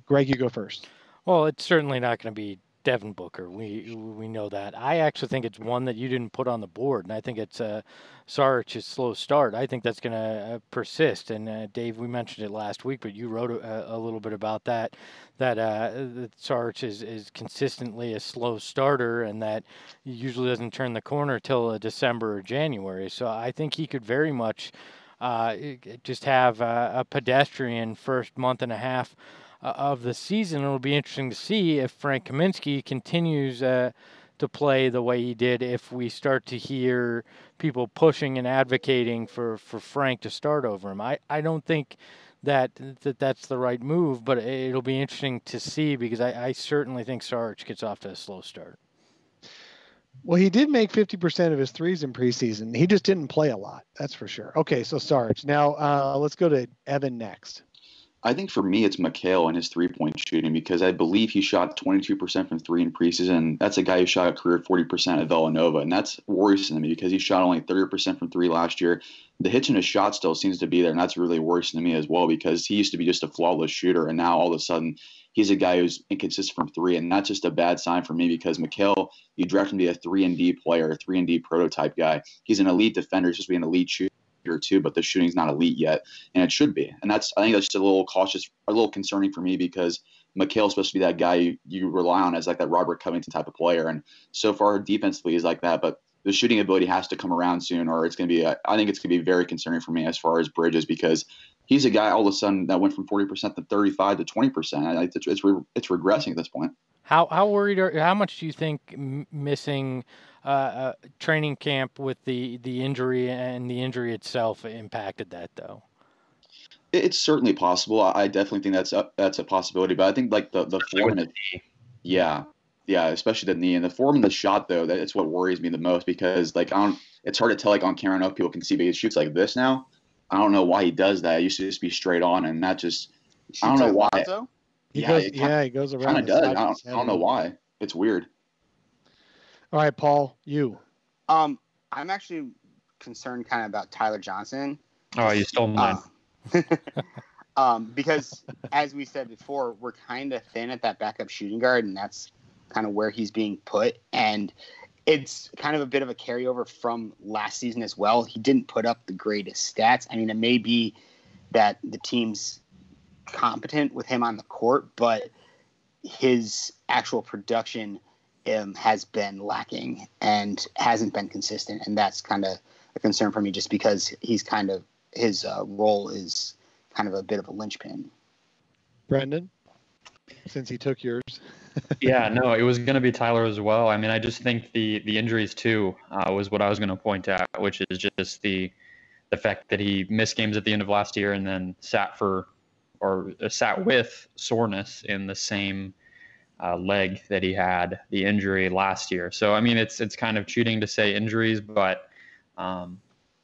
Greg, you go first. Well, it's certainly not going to be Devin Booker. We we know that. I actually think it's one that you didn't put on the board, and I think it's uh, Saric's slow start. I think that's going to uh, persist. And uh, Dave, we mentioned it last week, but you wrote a, a little bit about that. That uh, that Saric is is consistently a slow starter, and that he usually doesn't turn the corner till uh, December or January. So I think he could very much. Uh, just have a, a pedestrian first month and a half uh, of the season. It'll be interesting to see if Frank Kaminsky continues uh, to play the way he did. If we start to hear people pushing and advocating for, for Frank to start over him, I, I don't think that, that that's the right move. But it'll be interesting to see because I, I certainly think Sarge gets off to a slow start. Well, he did make 50% of his threes in preseason. He just didn't play a lot. That's for sure. Okay, so Sarge. Now uh, let's go to Evan next. I think for me, it's Mikal and his three point shooting because I believe he shot 22% from three in preseason. That's a guy who shot a career 40% at Villanova, and that's worrisome to me because he shot only 30% from three last year. The hitch in his shot still seems to be there, and that's really worrisome to me as well because he used to be just a flawless shooter, and now all of a sudden he's a guy who's inconsistent from three, and that's just a bad sign for me because Mikal, you draft him to be a three and D player, a three and D prototype guy. He's an elite defender, he's supposed to be an elite shooter too, but the shooting's not elite yet, and it should be. And that's I think that's just a little cautious, a little concerning for me because Mikal's supposed to be that guy you, you rely on as like that Robert Covington type of player, and so far defensively he's like that, but the shooting ability has to come around soon, or it's going to be. A, I think it's going to be very concerning for me as far as Bridges because he's a guy all of a sudden that went from forty percent to thirty five to twenty percent. It's it's, re, it's regressing at this point. How how worried are how much do you think missing uh, uh, training camp with the the injury and the injury itself impacted that though? It's certainly possible. I definitely think that's a, that's a possibility, but I think like the the form, of, yeah, yeah, especially the knee and the form of the shot though. That's what worries me the most because like I don't. It's hard to tell like on camera. I know people can see, but he shoots like this now. I don't know why he does that. It used to just be straight on, and that just I don't know why. He Yeah, goes, it kinda- yeah, he goes around. kind of does. I don't, I don't know why. It's weird. All right, Paul, you. Um, I'm actually concerned kind of about Tyler Johnson. Oh, you stole mine. Uh, um, because as we said before, we're kind of thin at that backup shooting guard, and that's kind of where he's being put. And it's kind of a bit of a carryover from last season as well. He didn't put up the greatest stats. I mean, it may be that the team's competent with him on the court, but his actual production um, has been lacking and hasn't been consistent, and that's kind of a concern for me, just because he's kind of his uh, role is kind of a bit of a linchpin. Brendan, since he took yours. yeah, no, it was going to be Tyler as well. I mean, I just think the the injuries too uh, was what I was going to point out, which is just the the fact that he missed games at the end of last year and then sat for or uh, sat with soreness in the same uh, leg that he had the injury last year. So I mean, it's it's kind of cheating to say injuries, but um,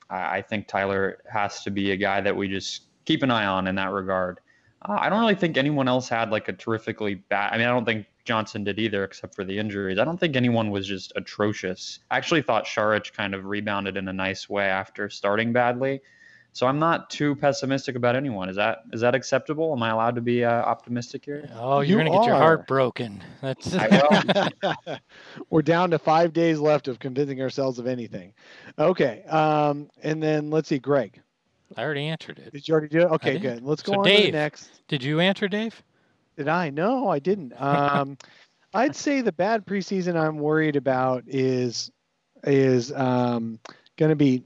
I, I think Tyler has to be a guy that we just keep an eye on in that regard. Uh, I don't really think anyone else had like a terrifically bad. I mean, I don't think Johnson did either, except for the injuries. I don't think anyone was just atrocious. I actually thought Saric kind of rebounded in a nice way after starting badly. So I'm not too pessimistic about anyone. Is that is that acceptable? Am I allowed to be uh, optimistic here? Oh, you're You gonna get your heart broken. That's I will. We're down to five days left of convincing ourselves of anything. Okay. Um, and then let's see, Greg. I already answered it. Did you already do it? Okay, good. Let's go So on to the next. Did you answer, Dave? Did I? No, I didn't. Um, I'd say the bad preseason I'm worried about is is um, going to be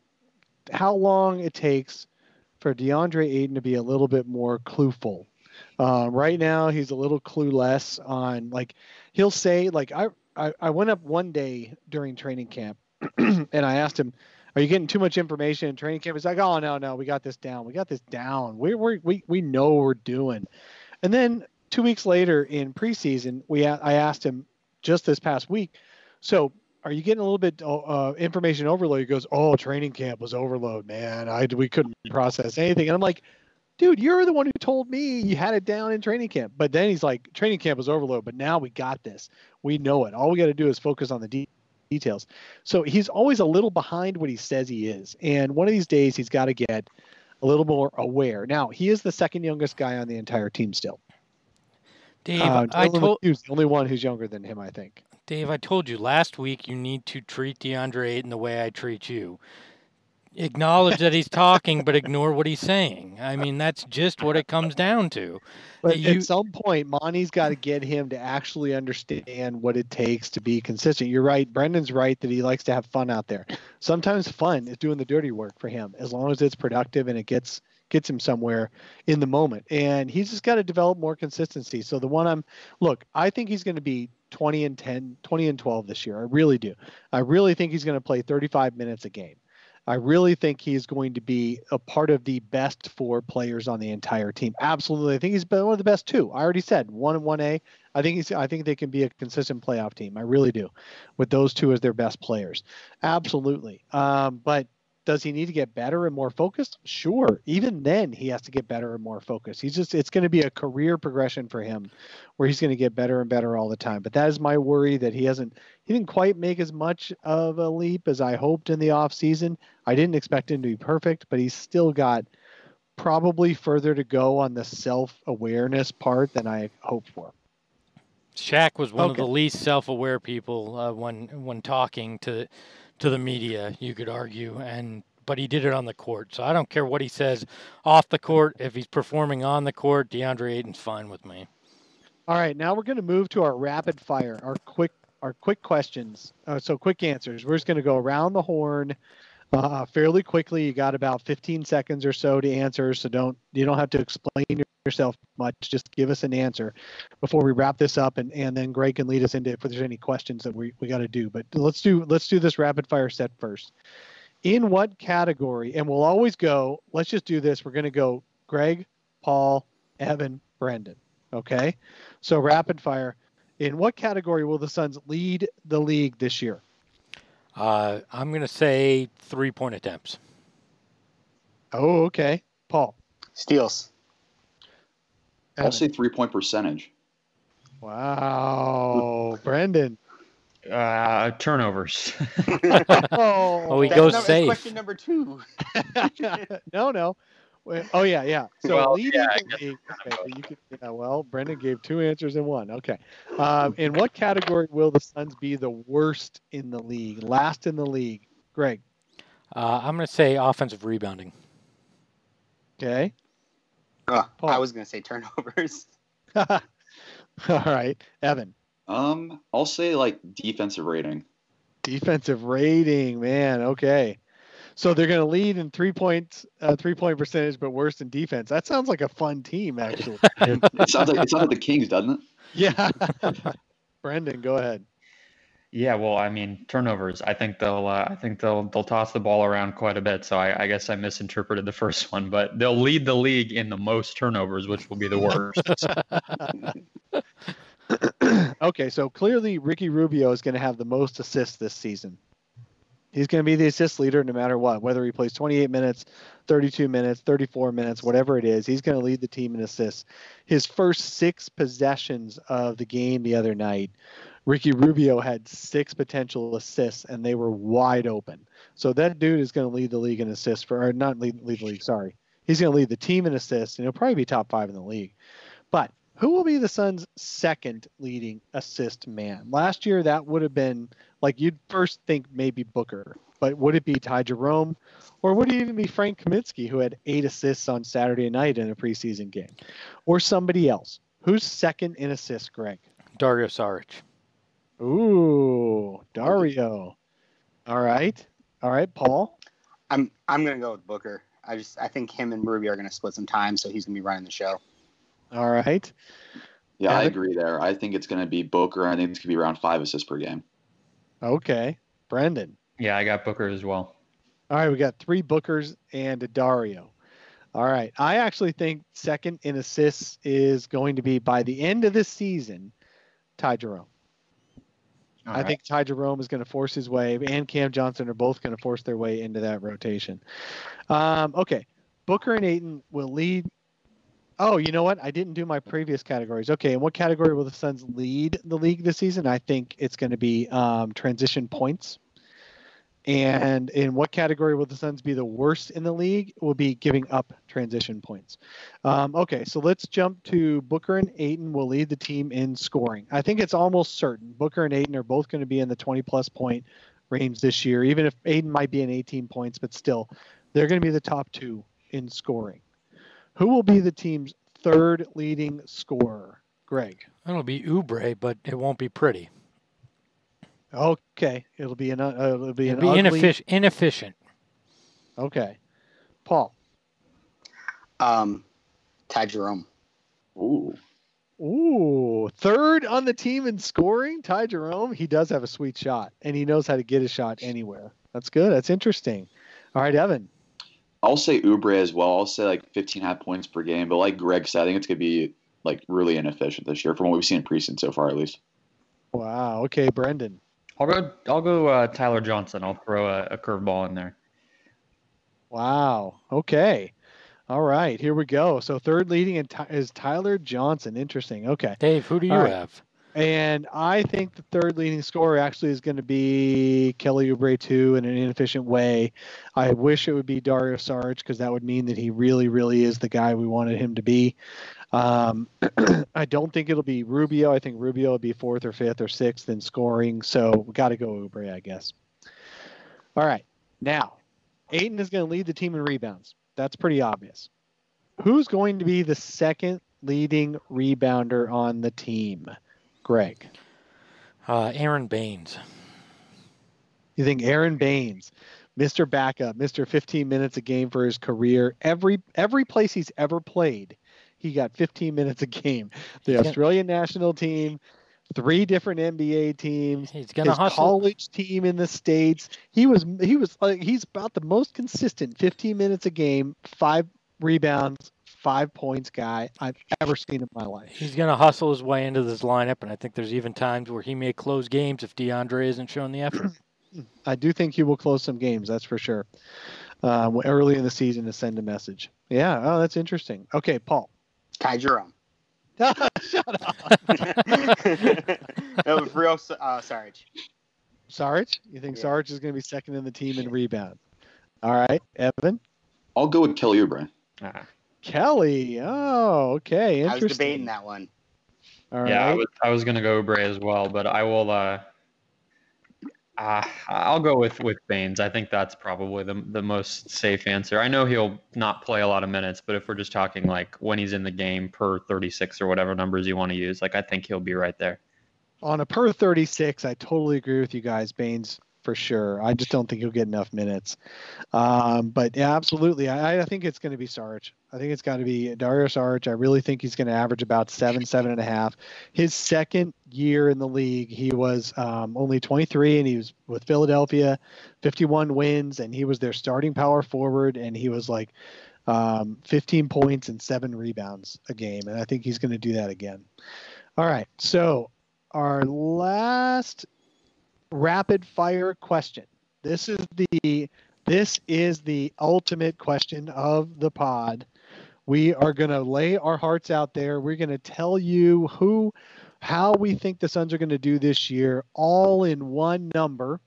how long it takes for DeAndre Ayton to be a little bit more clueful. Uh, right now, he's a little clueless on like he'll say like I, I I went up one day during training camp and I asked him, "Are you getting too much information in training camp?" He's like, "Oh no, no, we got this down. We got this down. We we we we know we're doing." And then two weeks later in preseason, we I asked him just this past week, so are you getting a little bit uh, information overload? He goes, "Oh, training camp was overload, man. I we couldn't process anything." And I'm like, "Dude, you're the one who told me you had it down in training camp." But then he's like, "Training camp was overload, but now we got this. We know it. All we got to do is focus on the de- details." So he's always a little behind what he says he is, and one of these days he's got to get a little more aware. Now he is the second youngest guy on the entire team still. Dave, Uh, I told McHugh's the only one who's younger than him, I think. Dave, I told you last week you need to treat DeAndre Ayton the way I treat you. Acknowledge that he's talking, but ignore what he's saying. I mean, that's just what it comes down to. But You- at some point, Monty's got to get him to actually understand what it takes to be consistent. You're right. Brendan's right that he likes to have fun out there. Sometimes fun is doing the dirty work for him, as long as it's productive and it gets gets him somewhere in the moment. And he's just got to develop more consistency. So the one I'm look, I think he's going to be 20 and 10, 20 and 12 this year. I really do. I really think he's going to play 35 minutes a game. I really think he's going to be a part of the best four players on the entire team. Absolutely, I think he's been one of the best two. I already said one and one A. I think he's. I think they can be a consistent playoff team. I really do, with those two as their best players. Absolutely. Um, but does he need to get better and more focused? Sure. Even then, he has to get better and more focused. He's just. It's going to be a career progression for him, where he's going to get better and better all the time. But that is my worry that he hasn't. He didn't quite make as much of a leap as I hoped in the off season. I didn't expect him to be perfect, but he's still got probably further to go on the self awareness part than I hoped for. Shaq was one of the least self-aware people uh, when when talking to to the media. You could argue, and but he did it on the court. So I don't care what he says off the court. If he's performing on the court, DeAndre Ayton's fine with me. All right, now we're going to move to our rapid fire, our quick, our quick questions. Uh, so quick answers. We're just going to go around the horn, uh, fairly quickly. You got about 15 seconds or so to answer, so don't you don't have to explain yourself much. Just give us an answer before we wrap this up, and and then Greg can lead us into if there's any questions that we we got to do. But let's do let's do this rapid fire set first. In what category? And we'll always go. Let's just do this. We're going to go Greg, Paul, Evan, Brendan. Okay. So rapid fire. In what category will the Suns lead the league this year? Uh, I'm going to say three-point attempts. Oh, okay. Paul. Steals. I'll Evan. say three point percentage. Wow. Brendan. Uh, turnovers. Oh, Oh, he That's goes num- that's safe. Question number two. no, no. Wait, Oh yeah, yeah. So Well, leading yeah, the league. Okay, so you could, yeah, well, Brendan gave two answers in one. Okay. Um, in what category will the Suns be the worst in the league? Last in the league. Greg. Uh, I'm going to say offensive rebounding. Okay. Paul. I was going to say turnovers. All right. Evan. Um, I'll say like defensive rating. Defensive rating, man. Okay. So they're going to lead in three points, uh, three point percentage, but worse in defense. That sounds like a fun team, actually. It sounds like it sounds like the Kings, doesn't it? yeah. Brendan, go ahead. Yeah, well, I mean, turnovers. I think they'll. Uh, I think they'll. They'll toss the ball around quite a bit. So I, I guess I misinterpreted the first one, but they'll lead the league in the most turnovers, which will be the worst. okay, so clearly Ricky Rubio is going to have the most assists this season. He's going to be the assist leader no matter what, whether he plays 28 minutes, 32 minutes, 34 minutes, whatever it is. He's going to lead the team in assists. His first six possessions of the game the other night, Ricky Rubio had six potential assists, and they were wide open. So that dude is going to lead the league in assists for, or not lead, lead the league, sorry. He's going to lead the team in assists, and he'll probably be top five in the league. But who will be the Suns' second leading assist man? Last year, that would have been like you'd first think maybe Booker, but would it be Ty Jerome, or would it even be Frank Kaminsky, who had eight assists on Saturday night in a preseason game, or somebody else? Who's second in assists, Greg? Dario Saric. Ooh, Dario. All right, all right, Paul. I'm I'm gonna go with Booker. I just I think him and Ruby are gonna split some time, so he's gonna be running the show. All right. Yeah, I agree there. I think it's going to be Booker. I think it's going to be around five assists per game. Okay, Brendan. Yeah, I got Booker as well. All right, we got three Bookers and a Dario. All right, I actually think second in assists is going to be by the end of this season, Ty Jerome. All I right. think Ty Jerome is going to force his way, and Cam Johnson are both going to force their way into that rotation. Um, okay, Booker and Ayton will lead. Oh, you know what? I didn't do my previous categories. Okay, in what category will the Suns lead the league this season? I think it's going to be um, transition points. And in what category will the Suns be the worst in the league? Will be giving up transition points. Um, okay, so let's jump to Booker and Ayton will lead the team in scoring. I think it's almost certain Booker and Ayton are both going to be in the 20 plus point range this year, even if Ayton might be in 18 points, but still, they're going to be the top two in scoring. Who will be the team's third leading scorer? Greg. It'll be Oubre, but it won't be pretty. Okay, it'll be an uh, it'll be It'll an be ugly- ineffic- inefficient. Okay, Paul. Um, Ty Jerome. Ooh. Ooh, third on the team in scoring, Ty Jerome. He does have a sweet shot, and he knows how to get a shot anywhere. That's good. That's interesting. All right, Evan. I'll say Oubre as well. I'll say like 15 half points per game. But like Greg said, I think it's going to be like really inefficient this year from what we've seen in preseason so far, at least. Wow. Okay, Brendan. I'll go. I'll go. Uh, Tyler Johnson. I'll throw a, a curveball in there. Wow. Okay. All right. Here we go. So third leading in Ty- is Tyler Johnson. Interesting. Okay. Dave, who do you All right. have? And I think the third leading scorer actually is going to be Kelly Oubre too in an inefficient way. I wish it would be Dario Saric because that would mean that he really, really is the guy we wanted him to be. Um, I don't think it'll be Rubio. I think Rubio will be fourth or fifth or sixth in scoring. So we got to go Oubre, I guess. All right. Now, Ayton is going to lead the team in rebounds. That's pretty obvious. Who's going to be the second leading rebounder on the team? Greg. Uh, Aron Baynes. You think Aron Baynes, Mr. Backup, Mr. 15 minutes a game for his career, every every place he's ever played, he got 15 minutes a game. The. Australian national team, three different NBA teams, He's gonna his hustle. college team in the states. He was he was like he's about the most consistent 15 minutes a game, five rebounds, five points guy I've ever seen in my life. He's gonna hustle his way into this lineup, and I think there's even times where he may close games if DeAndre isn't showing the effort. I do think he will close some games. That's for sure. Uh, early in the season to send a message. Yeah. Oh, that's interesting. Okay, Paul. Ty Jerome. Shut up. no, for real, uh, Sarge. Sarge. You think Yeah. Sarge is going to be second in the team in rebound? All right, Evan. I'll go with Kelly Oubre. Ah. Kelly. Oh, okay. I was debating that one. All yeah, I was, I was gonna go Bray as well, but I will. Uh, uh, I'll go with with Baynes. I think that's probably the the most safe answer. I know he'll not play a lot of minutes, but if we're just talking like when he's in the game per 36 or whatever numbers you want to use, like I think he'll be right there. On a per 36, I totally agree with you guys. Baynes for sure. I just don't think he'll get enough minutes. Um, but yeah, absolutely. I, I think it's going to be Sarge. I think it's got to be Dario Sarge. I really think he's going to average about seven, seven and a half. His second year in the league, he was um, only 23 and he was with Philadelphia, 51 wins, and he was their starting power forward. And he was like um, 15 points and seven rebounds a game. And I think he's going to do that again. All right. So our last rapid fire question. This is the this is the ultimate question of the pod. We are going to lay our hearts out there. We're going to tell you who how we think the Suns are going to do this year all in one number.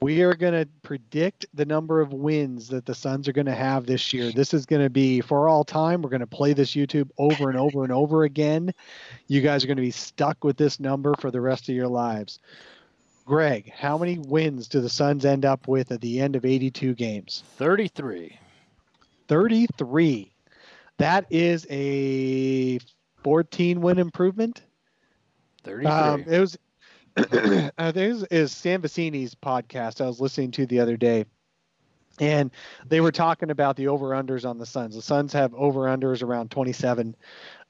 We are going to predict the number of wins that the Suns are going to have this year. This is going to be for all time. We're going to play this YouTube over and over and over again. You guys are going to be stuck with this number for the rest of your lives. Greg, how many wins do the Suns end up with at the end of 82 games? 33. 33. That is a 14 win improvement. 33. Um, it was I think it was, it was Sam Vecenie's podcast I was listening to the other day, and they were talking about the over unders on the Suns. The Suns have over unders around 27.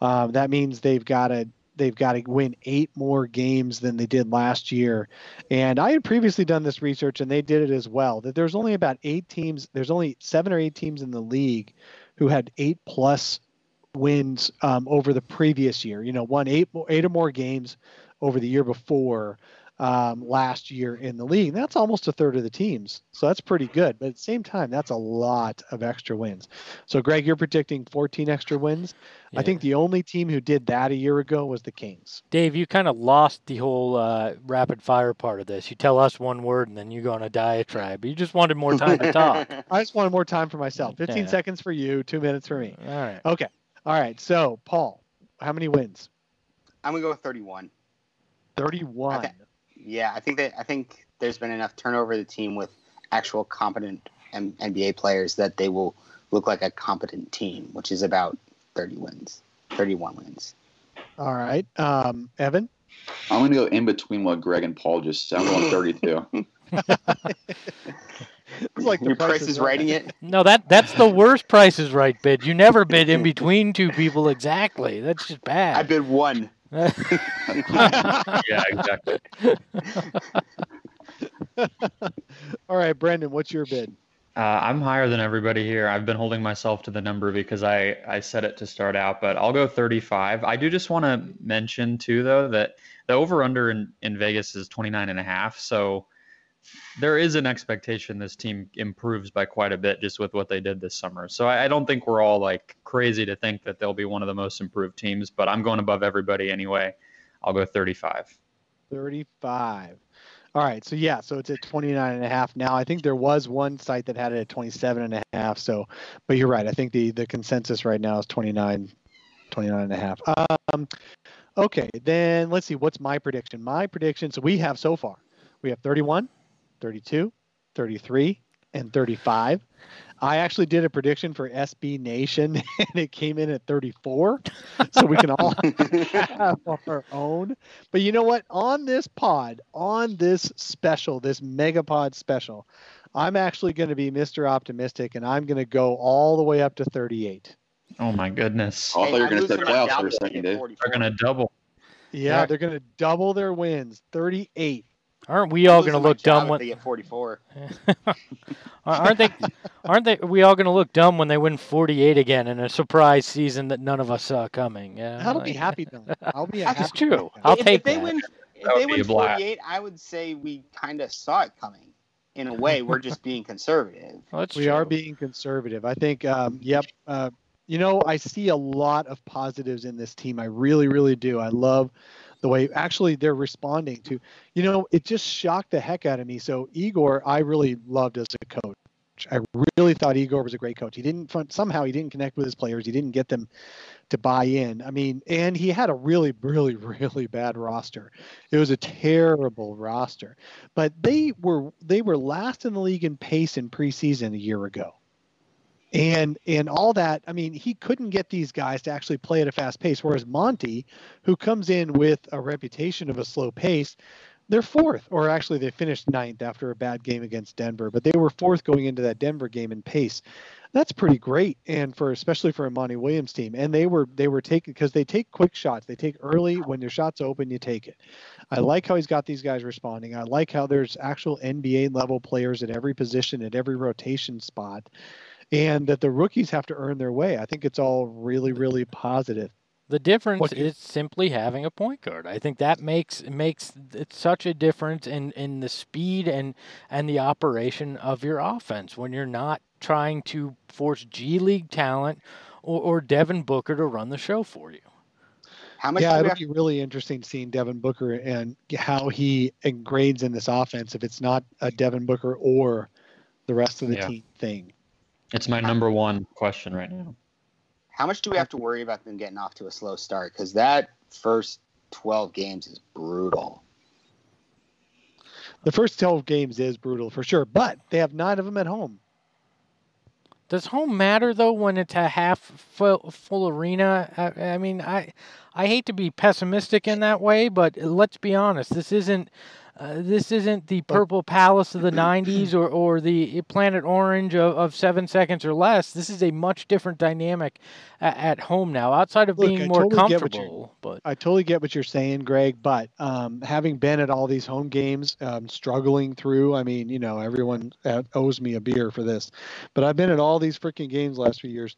Um, that means they've got to they've got to win eight more games than they did last year. And I had previously done this research, and they did it as well. That there's only about eight teams. There's only seven or eight teams in the league who had eight plus wins um, over the previous year. You know, won eight eight or more games over the year before um, last year in the league. That's almost a third of the teams. So that's pretty good. But at the same time, that's a lot of extra wins. So, Greg, you're predicting 14 extra wins. Yeah. I think the only team who did that a year ago was the Kings. Dave, you kind of lost the whole uh, rapid fire part of this. You tell us one word and then you go on a diatribe. You just wanted more time to talk. I just wanted more time for myself. 15 Yeah. seconds for you, two minutes for me. All right. Okay. All right. So, Paul, how many wins? I'm gonna go with 31. 31. Okay. Yeah, I think that I think there's been enough turnover of the team with actual competent M- NBA players that they will look like a competent team, which is about 30 wins, 31 wins. All right. Um, Evan? I'm going to go in between what Greg and Paul just said. I'm going 32. It's like the Your Price price is is Right. writing it. No, that that's the worst Price is Right bid. You never bid in between two people exactly. That's just bad. I bid one. Yeah, exactly. All right, Brendan, what's your bid? Uh, I'm higher than everybody here. I've been holding myself to the number because I, I set it to start out, but I'll go 35. I do just want to mention too, though, that the over under in, in Vegas is 29 and a half. So there is an expectation this team improves by quite a bit just with what they did this summer. So I, I don't think we're all like crazy to think that they'll be one of the most improved teams, but I'm going above everybody anyway. I'll go 35. 35. All right. So, yeah, so it's at 29 and a half now. I think there was one site that had it at 27 and a half. So, but you're right. I think the, the consensus right now is 29, 29 and a half. Um, okay. Then let's see. What's my prediction? My prediction. So we have so far, we have 31, 32, 33, and 35. I actually did a prediction for SB Nation and it came in at 34. So we can all have our own. But you know what? On this pod, on this special, this megapod special, I'm actually going to be Mr. Optimistic and I'm going to go all the way up to 38. Oh my goodness. I thought you were going to say losing playoffs for a they second, get Dave. 44. They're going to double. Yeah, Yeah. they're going to double their wins, 38. Aren't we all going to look dumb when they get 44. aren't they aren't they we all going to look dumb when they win 48 again in a surprise season that none of us saw coming? Yeah. I'll be happy though. I'll be a That's happy true. guy. I'll if, take if they that. win. If That would they win 48, I would say we kind of saw it coming. In a way, we're just being conservative. Well, that's we are being conservative. I think, um, yep. Uh, you know, I see a lot of positives in this team. I really, really do. I love the way actually they're responding to, you know, it just shocked the heck out of me. So Igor, I really loved as a coach. I really thought Igor was a great coach. He didn't somehow he didn't connect with his players. He didn't get them to buy in. I mean, and he had a really, really, really bad roster. It was a terrible roster. But they were they were last in the league in pace in preseason a year ago. And and all that, I mean, he couldn't get these guys to actually play at a fast pace. Whereas Monty, who comes in with a reputation of a slow pace, they're fourth, or actually they finished ninth after a bad game against Denver, but they were fourth going into that Denver game in pace. That's pretty great, and for especially for a Monty Williams team. And they were they were taking because they take quick shots. They take early when your shot's open, you take it. I like how he's got these guys responding. I like how there's actual NBA level players at every position, at every rotation spot, and that the rookies have to earn their way. I think it's all really really positive. The difference What you- is simply having a point guard. I think that makes makes it such a difference in, in the speed and and the operation of your offense when you're not trying to force G League talent or, or Devin Booker to run the show for you. How much? yeah, it'll have, be really interesting seeing Devin Booker and how he ingrades in this offense if it's not a Devin Booker or the rest of the Yeah. team thing. It's my number one question right now. how much do we have to worry about them getting off to a slow start? Because that first twelve games is brutal. The first 12 games is brutal for sure, but they have nine of them at home. Does home matter though when it's a half full, full arena? I, I mean, I I hate to be pessimistic in that way, but let's be honest. This isn't uh, this isn't the Purple Palace of the '90s or, or the Planet Orange of, of seven seconds or less. This is a much different dynamic at, at home now. Outside of Look, being I more totally get what you're- comfortable, but I totally get what you're saying, Greg, but um, having been at all these home games, um, struggling through, I mean, you know, everyone uh, owes me a beer for this, but I've been at all these freaking games last few years.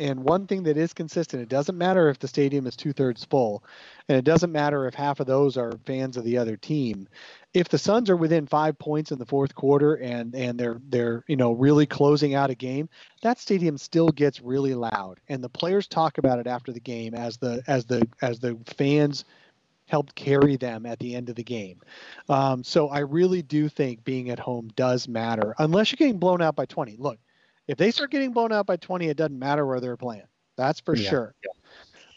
And one thing that is consistent, it doesn't matter if the stadium is two thirds full, and it doesn't matter if half of those are fans of the other team. If the Suns are within five points in the fourth quarter and and they're they're you know really closing out a game, that stadium still gets really loud, and the players talk about it after the game as the as the as the fans helped carry them at the end of the game. Um, so I really do think being at home does matter, unless you're getting blown out by 20. Look, if they start getting blown out by 20, it doesn't matter where they're playing. That's for Yeah, sure.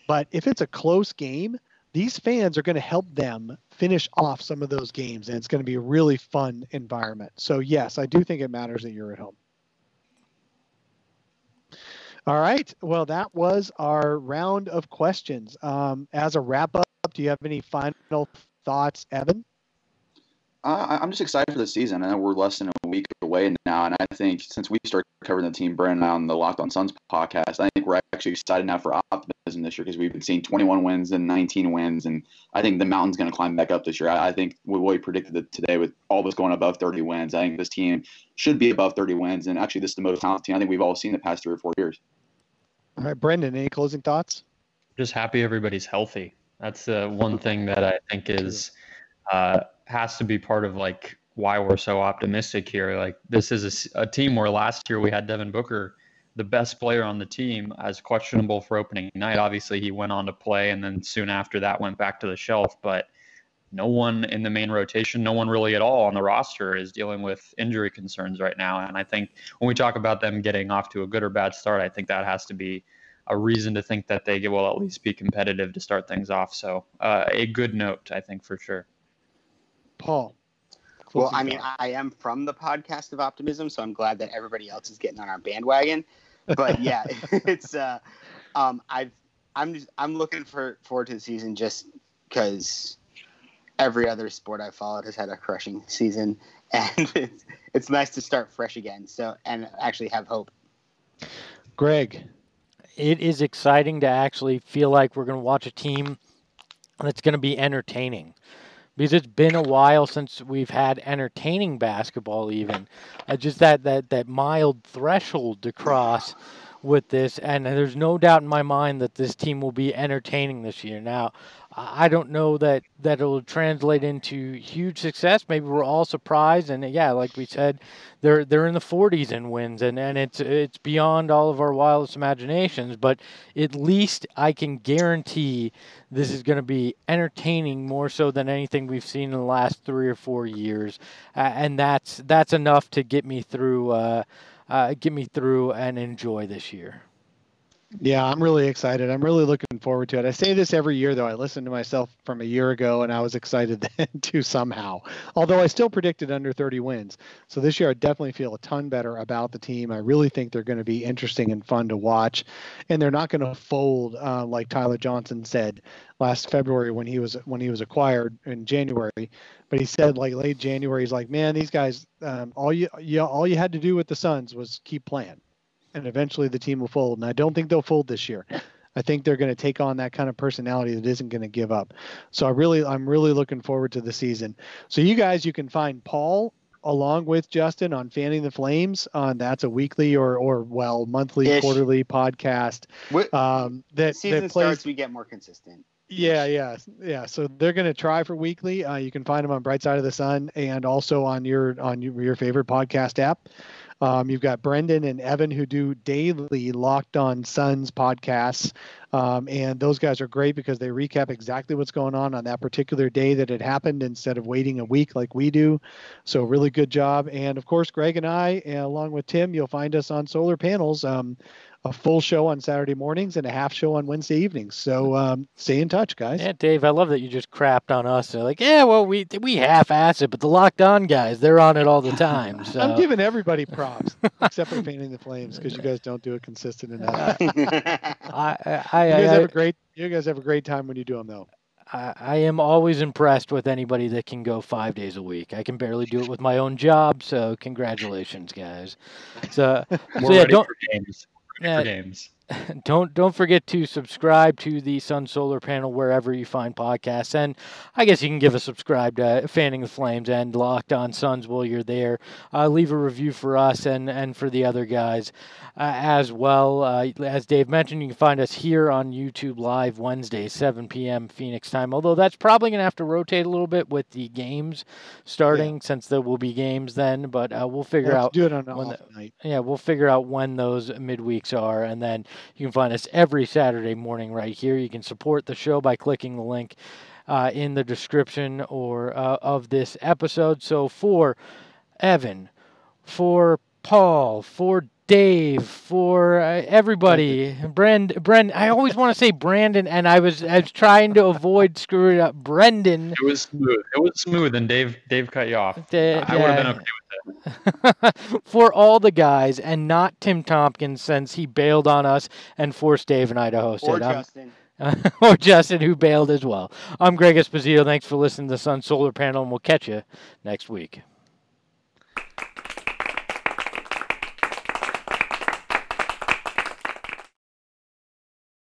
But if it's a close game, these fans are going to help them finish off some of those games, and it's going to be a really fun environment. So yes, I do think it matters that you're at home. All right. Well, that was our round of questions. Um, as a wrap up, do you have any final thoughts, Evan? I, I'm just excited for the season. I know we're less than a week away now, and I think since we started covering the team, Brandon and I on the Locked On Suns podcast, I think we're actually excited now for optimism this year because we've been seeing 21 wins and 19 wins, and I think the mountain's going to climb back up this year. I, I think what we predicted that today with all this going above 30 wins, I think this team should be above 30 wins, and actually this is the most talented team I think we've all seen the past three or four years. All right, Brendan, any closing thoughts? Just happy everybody's healthy. That's the one thing that I think is uh, has to be part of like why we're so optimistic here. Like this is a team where last year we had Devin Booker, the best player on the team, as questionable for opening night. Obviously, he went on to play, and then soon after that went back to the shelf. But no one in the main rotation, no one really at all on the roster is dealing with injury concerns right now. And I think when we talk about them getting off to a good or bad start, I think that has to be a reason to think that they will at least be competitive to start things off. So uh, a good note, I think for sure. Paul. Well, I mean. I am from the podcast of optimism, so I'm glad that everybody else is getting on our bandwagon. But yeah, it's uh, um, I've I'm just I'm looking for forward to the season just because every other sport I've followed has had a crushing season, and it's, it's nice to start fresh again. So and actually have hope. Greg. it is exciting to actually feel like we're going to watch a team that's going to be entertaining because it's been a while since we've had entertaining basketball even. Uh, just that, that that mild threshold to cross with this and there's no doubt in my mind that this team will be entertaining this year. Now i don't know that that it'll translate into huge success. Maybe we're all surprised and yeah like we said they're they're in the 40s in wins and, and it's it's beyond all of our wildest imaginations but at least I can guarantee this is going to be entertaining more so than anything we've seen in the last three or four years uh, and that's that's enough to get me through uh, uh, get me through and enjoy this year Yeah, I'm really excited. I'm really looking forward to it. I say this every year, though. I listened to myself from a year ago, and I was excited then too somehow. Although I still predicted under 30 wins. So this year, I definitely feel a ton better about the team. I really think they're going to be interesting and fun to watch, and they're not going to fold uh, like Tyler Johnson said last February when he was when he was acquired in January. But he said like late January, he's like, man, these guys, um, all you, you all you had to do with the Suns was keep playing and eventually the team will fold. And I don't think they'll fold this year. I think they're going to take on that kind of personality that isn't going to give up. So I really, I'm really looking forward to the season. So you guys, you can find Paul along with Justin on Fanning the Flames. On that's a weekly or or well monthly, Ish. quarterly podcast. What, Um, that season that plays starts, we get more consistent. Yeah, yeah, yeah. So they're going to try for weekly. Uh, you can find them on Bright Side of the Sun and also on your on your, your favorite podcast app. Um, you've got Brendan and Evan who do daily Locked On Suns podcasts, um, and those guys are great because they recap exactly what's going on on that particular day that it happened instead of waiting a week like we do. So really good job. And of course, Greg and I, along with Tim, you'll find us on Solar Panels. Um, a full show on Saturday mornings and a half show on Wednesday evenings. So um, stay in touch, guys. Yeah, Dave, I love that you just crapped on us. They're like, yeah, well, we we half-ass it, but the locked on guys, they're on it all the time. So I'm giving everybody props except for painting the flames because you guys don't do it consistent enough. I, I, I, You guys I, have a great you guys have a great time when you do them though. I, I am always impressed with anybody that can go five days a week. I can barely do it with my own job, so congratulations, guys. So, so yeah, don't for games. We're yeah, for games. don't don't forget to subscribe to the Sun Solar Panel wherever you find podcasts, and I guess you can give a subscribe to Fanning the Flames and Locked On Suns while you're there. Uh, leave a review for us and and for the other guys uh, as well. Uh, as Dave mentioned, you can find us here on YouTube live Wednesday, 7 p.m. Phoenix time. Although that's probably going to have to rotate a little bit with the games starting, since there will be games then. But uh, we'll figure out do it on when the- night. yeah, we'll figure out when those midweeks are, and then you can find us every Saturday morning right here. You can support the show by clicking the link uh, in the description or uh, of this episode. So for Evan, for Paul, for Dave, for uh, everybody, Brand, Brand. I always want to say Brandon, and I was I was trying to avoid screwing up Brendan. It was smooth. It was smooth, and Dave Dave cut you off. Da- I would have been okay with that. for all the guys and not Tim Tompkins since he bailed on us and forced Dave and I to host or it. I'm- Justin. or Justin, who bailed as well. I'm Greg Esposito. Thanks for listening to the Sun Solar Panel, and we'll catch you next week.